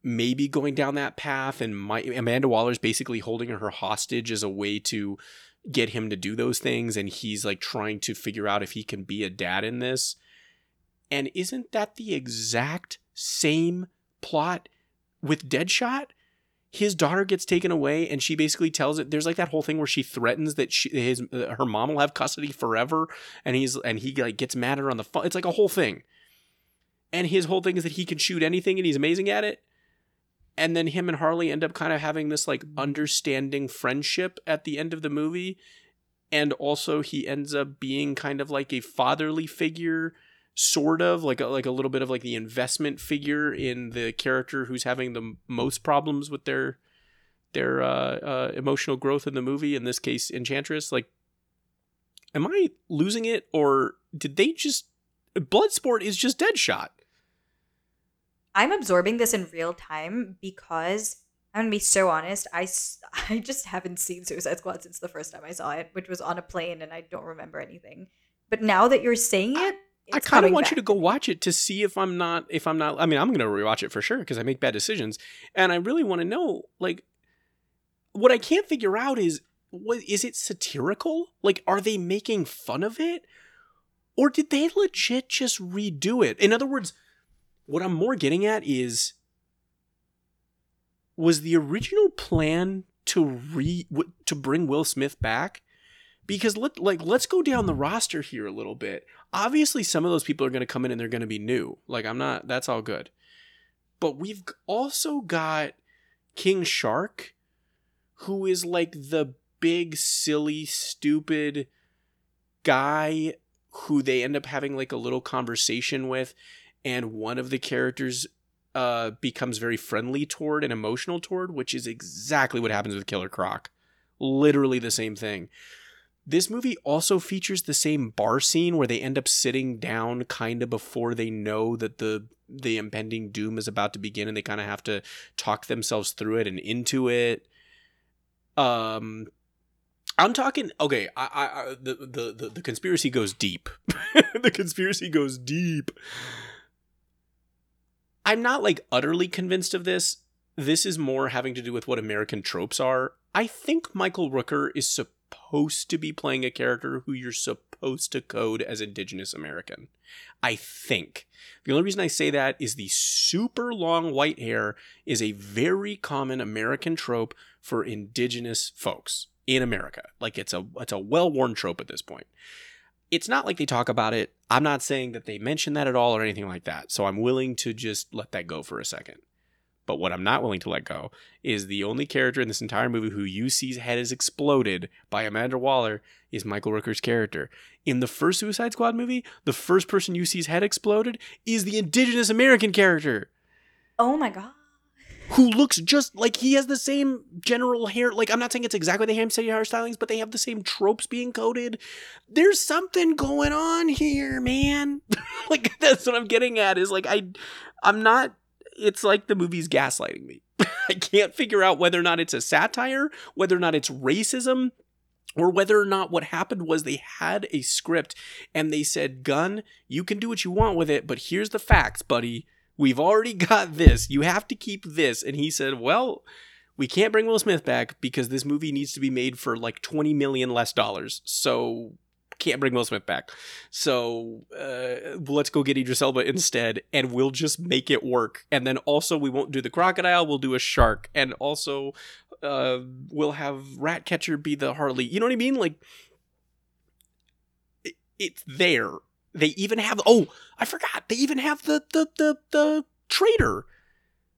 maybe going down that path, and my, Amanda Waller's basically holding her hostage as a way to get him to do those things, and he's like trying to figure out if he can be a dad in this. And isn't that the exact same plot with Deadshot. His daughter gets taken away, and she basically tells it. There's like that whole thing where she threatens that she, his uh, her mom will have custody forever, and he's and he like gets mad at her on the phone. It's like a whole thing. And his whole thing is that he can shoot anything, and he's amazing at it. And then him and Harley end up kind of having this like understanding friendship at the end of the movie, and also he ends up being kind of like a fatherly figure sort of like a, like a little bit of like the investment figure in the character who's having the most problems with their their uh, uh, emotional growth in the movie. In this case, Enchantress. Like, am I losing it, or did they just Bloodsport is just Deadshot? I'm absorbing this in real time because I'm gonna be so honest. I, I just haven't seen Suicide Squad since the first time I saw it, which was on a plane, and I don't remember anything. But now that you're saying it, I kind of want back. you to go watch it to see if I'm not if I'm not I mean I'm going to rewatch it for sure because I make bad decisions and I really want to know like what I can't figure out is what is it satirical? Like are they making fun of it? Or did they legit just redo it? In other words, what I'm more getting at is was the original plan to re to bring Will Smith back because let like let's go down the roster here a little bit. Obviously, some of those people are going to come in and they're going to be new. Like I'm not. That's all good. But we've also got King Shark, who is like the big, silly, stupid guy who they end up having like a little conversation with, and one of the characters uh, becomes very friendly toward and emotional toward, which is exactly what happens with Killer Croc. Literally the same thing This movie also features the same bar scene where they end up sitting down kind of before they know that the the impending doom is about to begin and they kind of have to talk themselves through it and into it. Um I'm talking okay, I I the the the, the conspiracy goes deep. the conspiracy goes deep. I'm not like utterly convinced of this. This is more having to do with what American tropes are. I think Michael Rooker is supposed to be playing a character who you're supposed to code as Indigenous American. I think. The only reason I say that is the super long white hair is a very common American trope for Indigenous folks in America. Like it's a it's a well-worn trope at this point. It's not like they talk about it. I'm not saying that they mention that at all or anything like that. So I'm willing to just let that go for a second. But what I'm not willing to let go is the only character in this entire movie who you see's head is exploded by Amanda Waller is Michael Rooker's character. In the first Suicide Squad movie, the first person you see's head exploded is the Indigenous American character. Oh my god. Who looks just like he has the same general hair. Like, I'm not saying it's exactly the same hairstylings, but they have the same tropes being coded. There's something going on here, man. like, that's what I'm getting at is like, I, I'm not it's like the movie's gaslighting me. I can't figure out whether or not it's a satire, whether or not it's racism, or whether or not what happened was they had a script and they said, "Gunn, you can do what you want with it, but here's the facts, buddy. We've already got this. You have to keep this. And he said, Well, we can't bring Will Smith back because this movie needs to be made for like 20 million less dollars. So can't bring Will Smith back. So uh, let's go get Idris Elba instead, and we'll just make it work. And then also we won't do the crocodile, we'll do a shark, and also uh, we'll have Ratcatcher be the Harley. You know what I mean? Like it, it's there. They even have oh I forgot they even have the the the the traitor.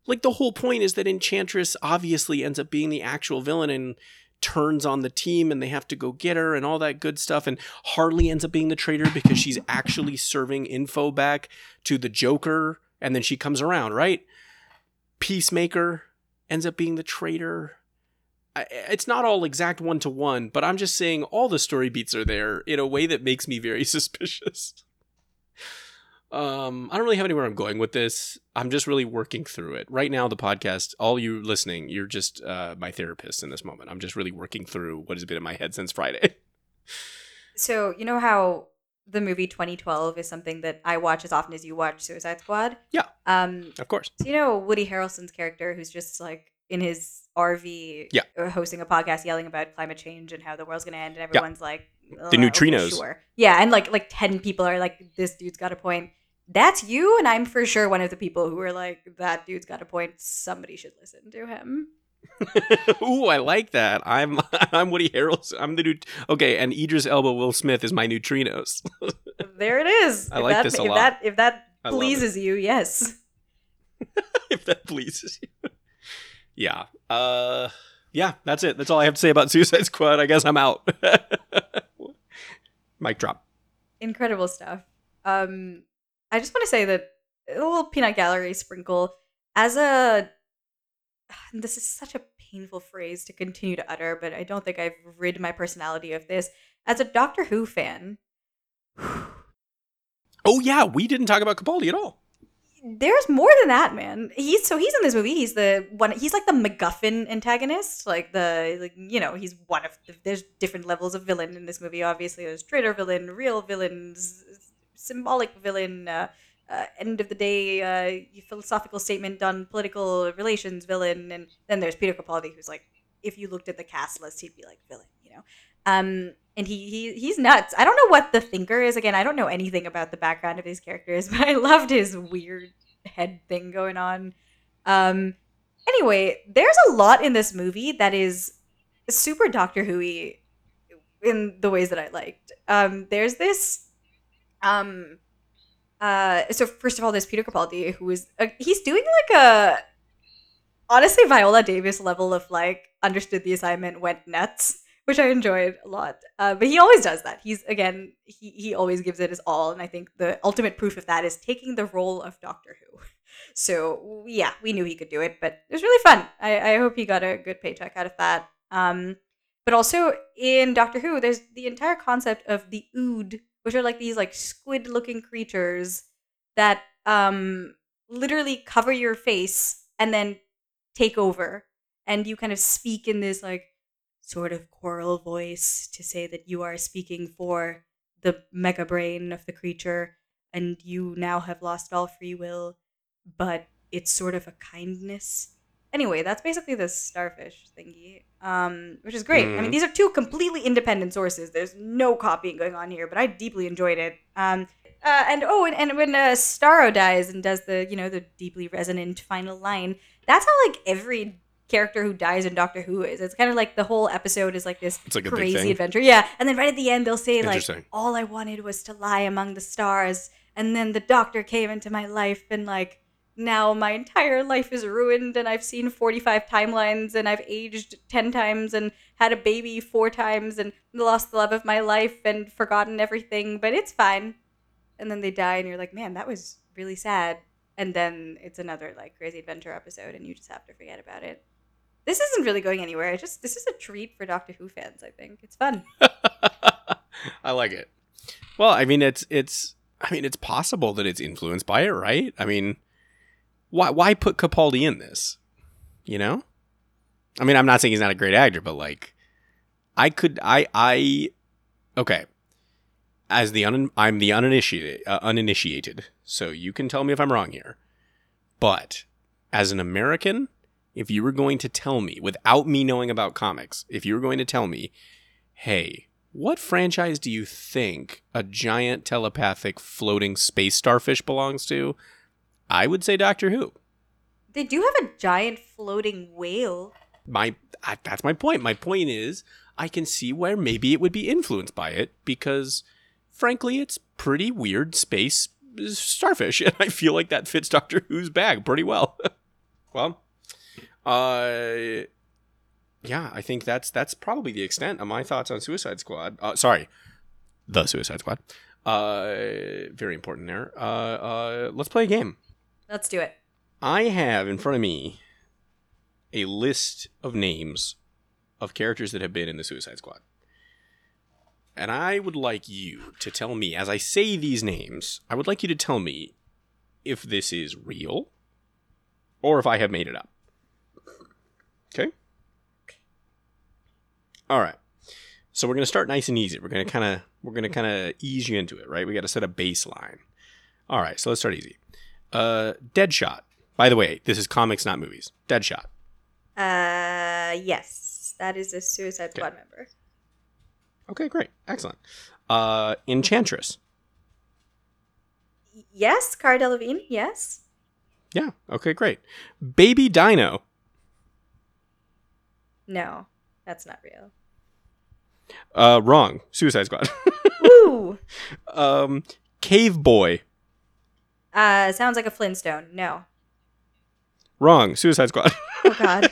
Like the whole point is that Enchantress obviously ends up being the actual villain and turns on the team and they have to go get her and all that good stuff. And Harley ends up being the traitor because she's actually serving info back to the Joker. And then she comes around, right? Peacemaker ends up being the traitor. It's not all exact one to one, but I'm just saying all the story beats are there in a way that makes me very suspicious. Um, I don't really have anywhere I'm going with this. I'm just really working through it. Right now, the podcast, all you listening, you're just uh, my therapist in this moment. I'm just really working through what has been in my head since Friday. So, you know how the movie 2012 is something that I watch as often as you watch Suicide Squad? Yeah. Um, of course. So you know Woody Harrelson's character who's just like in his RV yeah. Uh, hosting a podcast yelling about climate change and how the world's going to end and everyone's yeah. like the neutrinos. Sure. Yeah, and like like 10 people are like this dude's got a point that's you and i'm for sure one of the people who are like that dude's got a point somebody should listen to him Ooh, I like that. I'm I'm Woody Harrelson. I'm the new okay, and Idris Elba Will Smith is my neutrinos. there it is. I if like that, this a if lot. That, if that pleases you, yes. if that pleases you, yeah. Uh, yeah. That's it. That's all I have to say about Suicide Squad. I guess I'm out. Mic drop. Incredible stuff. Um, I just want to say that a little peanut gallery sprinkle as a this is such a painful phrase to continue to utter, but I don't think I've rid my personality of this. As a Doctor Who fan, oh yeah, we didn't talk about Capaldi at all. There's more than that, man. He's so he's in this movie. He's the one. He's like the MacGuffin antagonist. Like the like you know he's one of. The, there's different levels of villain in this movie. Obviously, there's traitor villain, real villains, symbolic villain, uh, uh, end of the day uh, philosophical statement on political relations villain, and then there's Peter Capaldi, who's like, if you looked at the cast list, he'd be like villain, you know. Um, and he, he he's nuts. I don't know what the thinker is. Again, I don't know anything about the background of these characters, but I loved his weird head thing going on. Um, anyway, there's a lot in this movie that is super Doctor Who in the ways that I liked. Um, there's this um uh so first of all there's peter capaldi who is uh, he's doing like a honestly viola davis level of like understood the assignment went nuts which i enjoyed a lot. Uh, but he always does that. He's again he, he always gives it his all and i think the ultimate proof of that is taking the role of doctor who. So yeah we knew he could do it but it was really fun. I, I hope he got a good paycheck out of that. Um But also in Doctor Who, there's the entire concept of the Ood, which are like these like squid-looking creatures that um literally cover your face and then take over, and you kind of speak in this like sort of choral voice to say that you are speaking for the mega brain of the creature, and you now have lost all free will, but it's sort of a kindness. Anyway, that's basically the starfish thingy, um, which is great. I mean, Mhm. these are two completely independent sources. There's no copying going on here, but I deeply enjoyed it. Um, uh, and oh, and, and when uh, Starro dies and does the you know the deeply resonant final line, that's how like every character who dies in Doctor Who is. It's kind of like the whole episode is like this like crazy adventure. Yeah, and then right at the end they'll say like, "All I wanted was to lie among the stars," and then the Doctor came into my life and like. Now my entire life is ruined, and I've seen 45 timelines, and I've aged 10 times, and had a baby four times, and lost the love of my life, and forgotten everything, but it's fine. And then they die, and you're like, man, that was really sad. And then it's another like crazy adventure episode, and you just have to forget about it. This isn't really going anywhere. It just this is a treat for Doctor Who fans. I think it's fun. I like it. Well, I mean, it's it's. I mean, it's possible that it's influenced by it, right? I mean, why why put Capaldi in this? You know, I mean, I'm not saying he's not a great actor, but like, I could, I, I, okay. As the un, I'm the uninitiated, uh, uninitiated. So you can tell me if I'm wrong here. But as an American, if you were going to tell me, without me knowing about comics, if you were going to tell me, hey, what franchise do you think a giant telepathic floating space starfish belongs to? I would say Doctor Who. They do have a giant floating whale. My I- that's my point. My point is I can see where maybe it would be influenced by it because frankly it's pretty weird space starfish and I feel like that fits Doctor Who's bag pretty well. well, uh yeah, I think that's that's probably the extent of my thoughts on Suicide Squad. Uh, sorry, the Suicide Squad. Uh, very important there. Uh, uh, let's play a game. Let's do it. I have in front of me a list of names of characters that have been in the Suicide Squad. And I would like you to tell me, as I say these names, I would like you to tell me if this is real or if I have made it up. Okay? All right. So we're going to start nice and easy. We're going to kind of we're going to kind of ease you into it, right? We got to set a baseline. All right, so let's start easy. Uh Deadshot. By the way, this is comics, not movies. Deadshot. Uh, yes, that is a Suicide Squad member. Okay, great. Excellent. Uh Enchantress. Yes, Cara Delevingne. Yes. Yeah, okay, great. Baby Dino. No, that's not real. Uh wrong. Suicide Squad. Ooh. um Cave Boy. Uh, sounds like a Flintstone. No. Wrong. Suicide Squad. Oh God.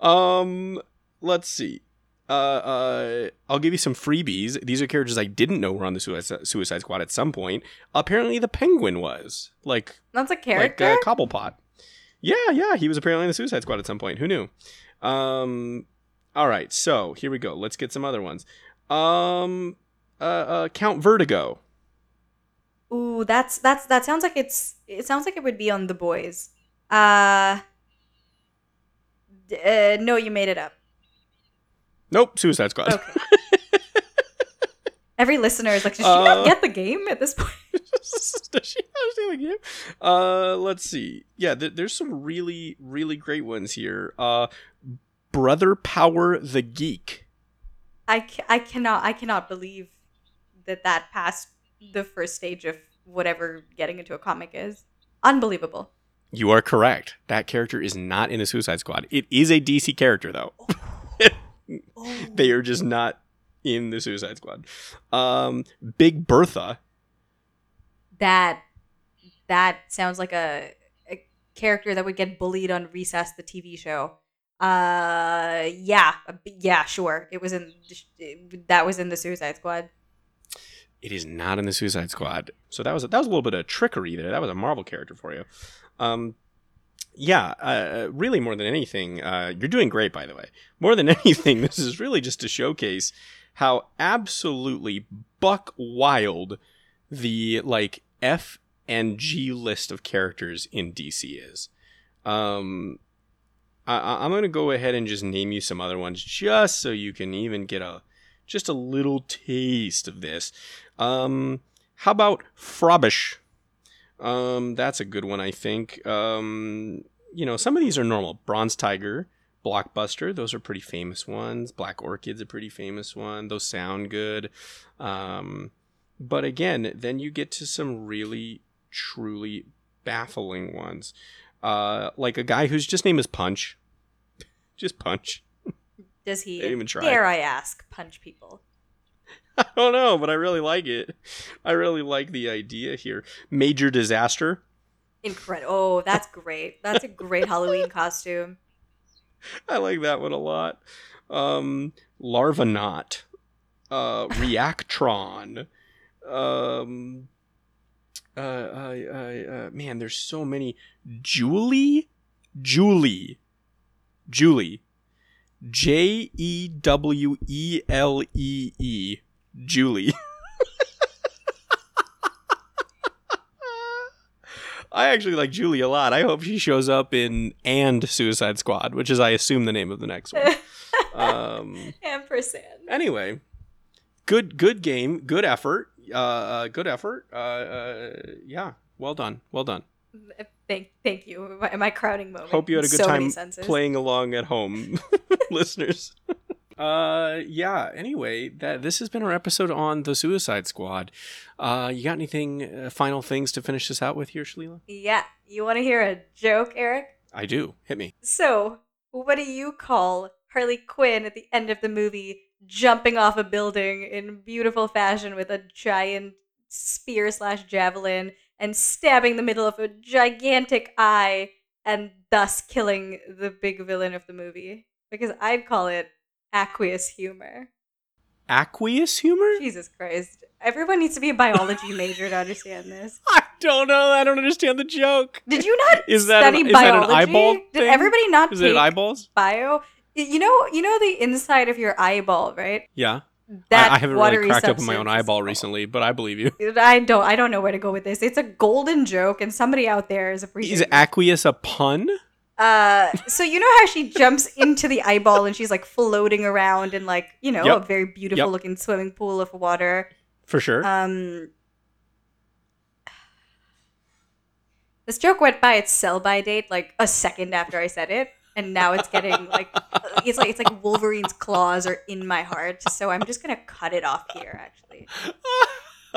um let's see. Uh, uh, I'll give you some freebies. These are characters I didn't know were on the Suicide, Suicide Squad at some point. Apparently, the Penguin was like That's a like character. uh, Cobblepot. Yeah, yeah, he was apparently in the Suicide Squad at some point. Who knew? Um, all right, so here we go. Let's get some other ones. Um, uh, uh Count Vertigo. Ooh, that's that's that sounds like it's it sounds like it would be on The Boys. Uh, d- uh no, you made it up. Nope, Suicide Squad. Okay. Every listener is like, does she Uh, not get the game at this point? Does she understand the game? Uh, let's see. Yeah, th- there's some really, really great ones here. Uh, Brother Power the Geek. I, ca- I cannot I cannot believe that that passed the first stage of whatever getting into a comic is. Unbelievable. You are correct. That character is not in the Suicide Squad. It is a DC character, though. Oh. they are just not in the Suicide Squad. Um, Big Bertha. that that sounds like a, a character that would get bullied on Recess, the TV show. Uh, yeah, yeah, sure. It was in that was in the Suicide Squad. It is not in the Suicide Squad. So that was a, that was a little bit of trickery there. That was a Marvel character for you. Um, yeah, uh, really more than anything, uh, you're doing great, by the way. More than anything, this is really just to showcase how absolutely buck wild the like F and G list of characters in DC is. Um, I, I'm gonna go ahead and just name you some other ones, just so you can even get a just a little taste of this. Um, how about Frobbish? Um, that's a good one, I think. Um, you know, some of these are normal. Bronze Tiger, Blockbuster, those are pretty famous ones. Black Orchid's a pretty famous one. Those sound good. Um, but again, then you get to some really, truly baffling ones. Uh, like a guy whose just name is Punch. just Punch. Does he, even try. dare I ask, punch people? I don't know, but I really like it. I really like the idea here. Major Disaster. Incredible. Oh, that's great. That's a great Halloween costume. I like that one a lot. Um, Larvanaut, uh, Reactron. Um, uh, uh, man, there's so many. Julie, Julie, Julie, J E W E L E E, Julie. I actually like Julie a lot. I hope she shows up in and Suicide Squad, which is, I assume, the name of the next one. um, Ampersand. anyway, good, good game, good effort, uh, uh good effort. Uh, uh, yeah, well done, well done. Thank, thank you. My, my crowning moment. Hope you had a good So time playing along at home, listeners. Uh, yeah. Anyway, that this has been our episode on the Suicide Squad. Uh, you got anything uh, final things to finish this out with here, Shalila? Yeah. You want to hear a joke, Eric? I do. Hit me. So, what do you call Harley Quinn at the end of the movie jumping off a building in beautiful fashion with a giant spear slash javelin and stabbing the middle of a gigantic eye and thus killing the big villain of the movie? Because I'd call it aqueous humor. Aqueous humor? Jesus Christ. Everyone needs to be a biology major to understand this. I don't know. I don't understand the joke. Did you not Is that study an- is that an biology? eyeball Did thing? everybody not Is it eyeballs? bio? You know, you know the inside of your eyeball, right? Yeah. That I, I haven't really cracked open my own eyeball recently, but I believe you. I don't. I don't know where to go with this. It's a golden joke, and somebody out there is a. Is aqueous a pun? Uh, so you know how she jumps into the eyeball and she's like floating around in like you know Yep. a very beautiful Yep. looking swimming pool of water. For sure. Um, this joke went by its sell by date like a second after I said it, and now it's getting like it's like it's like Wolverine's claws are in my heart. So I'm just gonna cut it off here. Actually,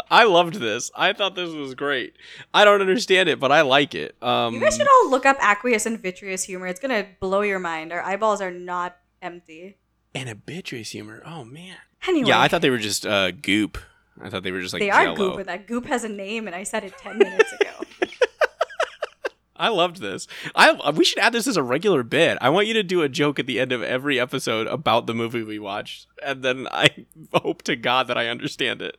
I loved this. I thought this was great. I don't understand it, but I like it. Um, you guys should all look up aqueous and vitreous humor. It's gonna blow your mind. Our eyeballs are not empty. and a vitreous humor. Oh man. Anyway, Yeah, I thought they were just uh, goop. I thought they were just like they are Jell-O. goop, but that goop has a name, and I said it ten minutes ago. I loved this. I we should add this as a regular bit. I want you to do a joke at the end of every episode about the movie we watched, and then I hope to God that I understand it.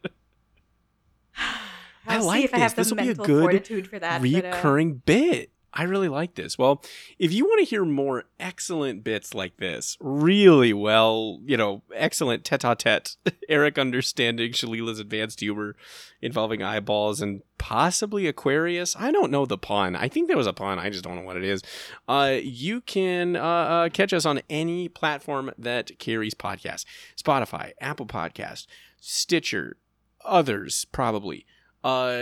I like see if I this. have This will be a good that. but, uh, Recurring bit. I really like this. Well, if you want to hear more excellent bits like this, really well, you know, excellent tete-a-tete, Eric understanding Shalila's advanced humor involving eyeballs and possibly Aquarius. I don't know the pun. I think there was a pun. I just don't know what it is. Uh, you can uh, uh, catch us on any platform that carries podcasts: Spotify, Apple Podcast, Stitcher, others probably. Uh,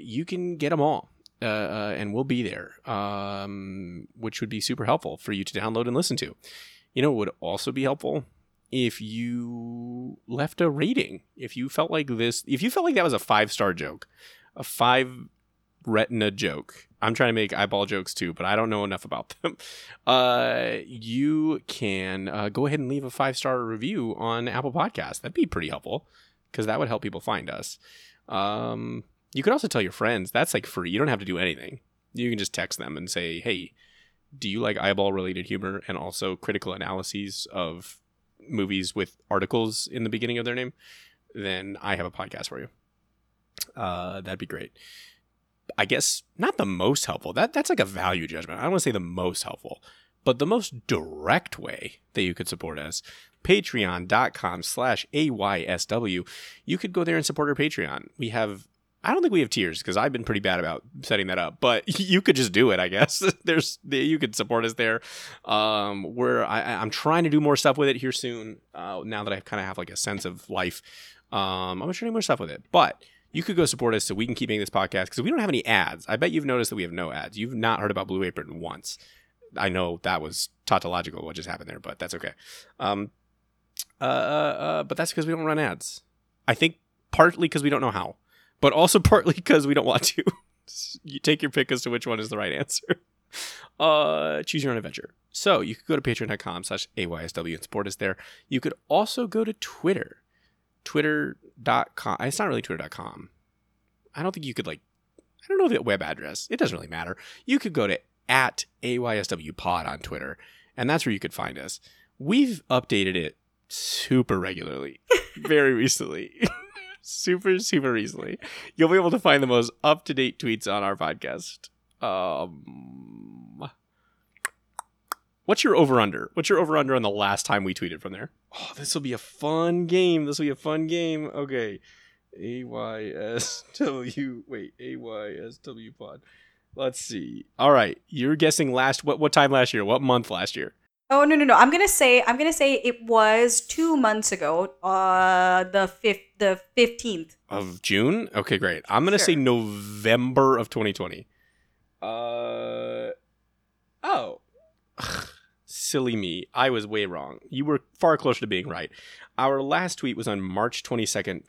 you can get them all. Uh, uh, and we'll be there, um, which would be super helpful for you to download and listen to. You know, would also be helpful if you left a rating. If you felt like this, if you felt like that was a five star joke, a five retina joke. I'm trying to make eyeball jokes too, but I don't know enough about them. Uh, you can uh, go ahead and leave a five star review on Apple Podcasts. That'd be pretty helpful because that would help people find us. Um, you could also tell your friends. That's like free. You don't have to do anything. You can just text them and say, "Hey, do you like eyeball related humor and also critical analyses of movies with articles in the beginning of their name?" Then I have a podcast for you. Uh, that'd be great. I guess not the most helpful. That that's like a value judgment. I don't want to say the most helpful, but the most direct way that you could support us, patreon.com slash AYSW. You could go there and support our Patreon. We have I don't think we have tiers because I've been pretty bad about setting that up, but you could just do it. I guess there's you could support us there. Um, where I, I'm trying to do more stuff with it here soon. Uh, now that I kind of have like a sense of life, um, I'm gonna try to do more stuff with it. But you could go support us so we can keep making this podcast because we don't have any ads. I bet you've noticed that we have no ads. You've not heard about Blue Apron once. I know that was tautological what just happened there, but that's okay. Um, uh, uh, uh but that's because we don't run ads. I think partly because we don't know how but also partly because we don't want to. you take your pick as to which one is the right answer. Uh, choose your own adventure. So you could go to patreon.com slash AYSW and support us there. You could also go to Twitter. Twitter.com. It's not really twitter.com. I don't think you could like I don't know the web address. It doesn't really matter. You could go to at AYSW pod on Twitter, and that's where you could find us. We've updated it super regularly, very recently. super, super easily. You'll be able to find the most up to date tweets on our podcast. Um, what's your over under? What's your over under on the last time we tweeted from there? Oh, this will be a fun game. This will be a fun game. Okay. A Y S W. Wait, A Y S W pod. Let's see. All right, you're guessing last what what time last year? What month last year? Oh no no no! I'm gonna say I'm gonna say it was two months ago. Uh, the fifth, the fifteenth of June. Okay, great. I'm gonna sure. say November of 2020. Uh oh, silly me. I was way wrong. You were far closer to being right. Our last tweet was on March 22nd,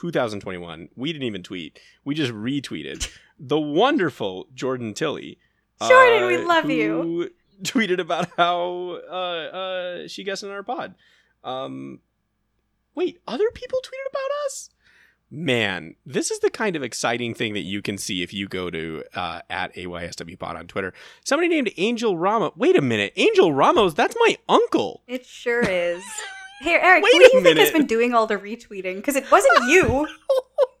2021. We didn't even tweet. We just retweeted the wonderful Jordan Tilly. Jordan, uh, we love you tweeted about how uh, uh, she guessed in our pod. Um, wait, other people tweeted about us? Man, this is the kind of exciting thing that you can see if you go to uh, at AYSW pod on Twitter. Somebody named Angel Ramos. Wait a minute, Angel Ramos. That's my uncle. It sure is. Here, Eric, Wait who do you minute. think has been doing all the retweeting? Because it wasn't you.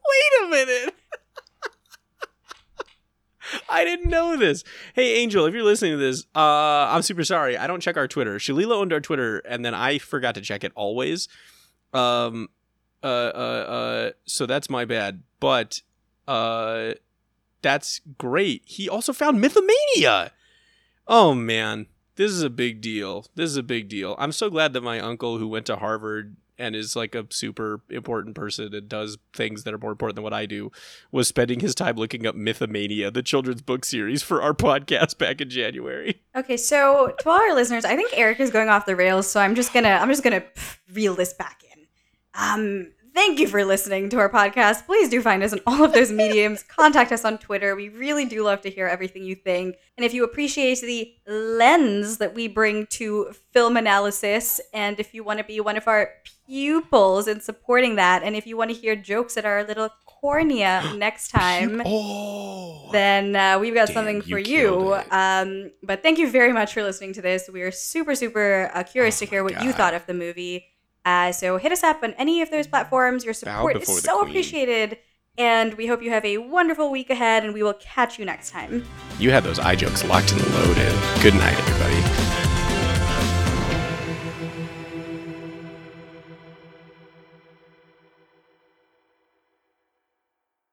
Wait a minute. I didn't know this. Hey, Angel, if you're listening to this, uh, I'm super sorry. I don't check our Twitter. Shalila owned our Twitter, and then I forgot to check it always. Um, uh, uh, uh, so that's my bad. But, uh, that's great. He also found Mythomania. Oh man, this is a big deal. This is a big deal. I'm so glad that my uncle, who went to Harvard and is like a super important person and does things that are more important than what I do, was spending his time looking up Mythomania, the children's book series, for our podcast back in January. Okay, so to all our listeners, I think Eric is going off the rails, so I'm just gonna I'm just gonna reel this back in. Um, Thank you for listening to our podcast. Please do find us on all of those mediums. Contact us on Twitter. We really do love to hear everything you think. And if you appreciate the lens that we bring to film analysis, and if you want to be one of our pupils in supporting that, and if you want to hear jokes that are a little cornea next time, oh, then uh, we've got damn, something for you. you. Um, but thank you very much for listening to this. We are super, super uh, curious oh to hear what God. you thought of the movie. Uh, so hit us up on any of those platforms. Your support is so appreciated. And we hope you have a wonderful week ahead, and we will catch you next time. You had those eye jokes locked and loaded. Good night, everybody.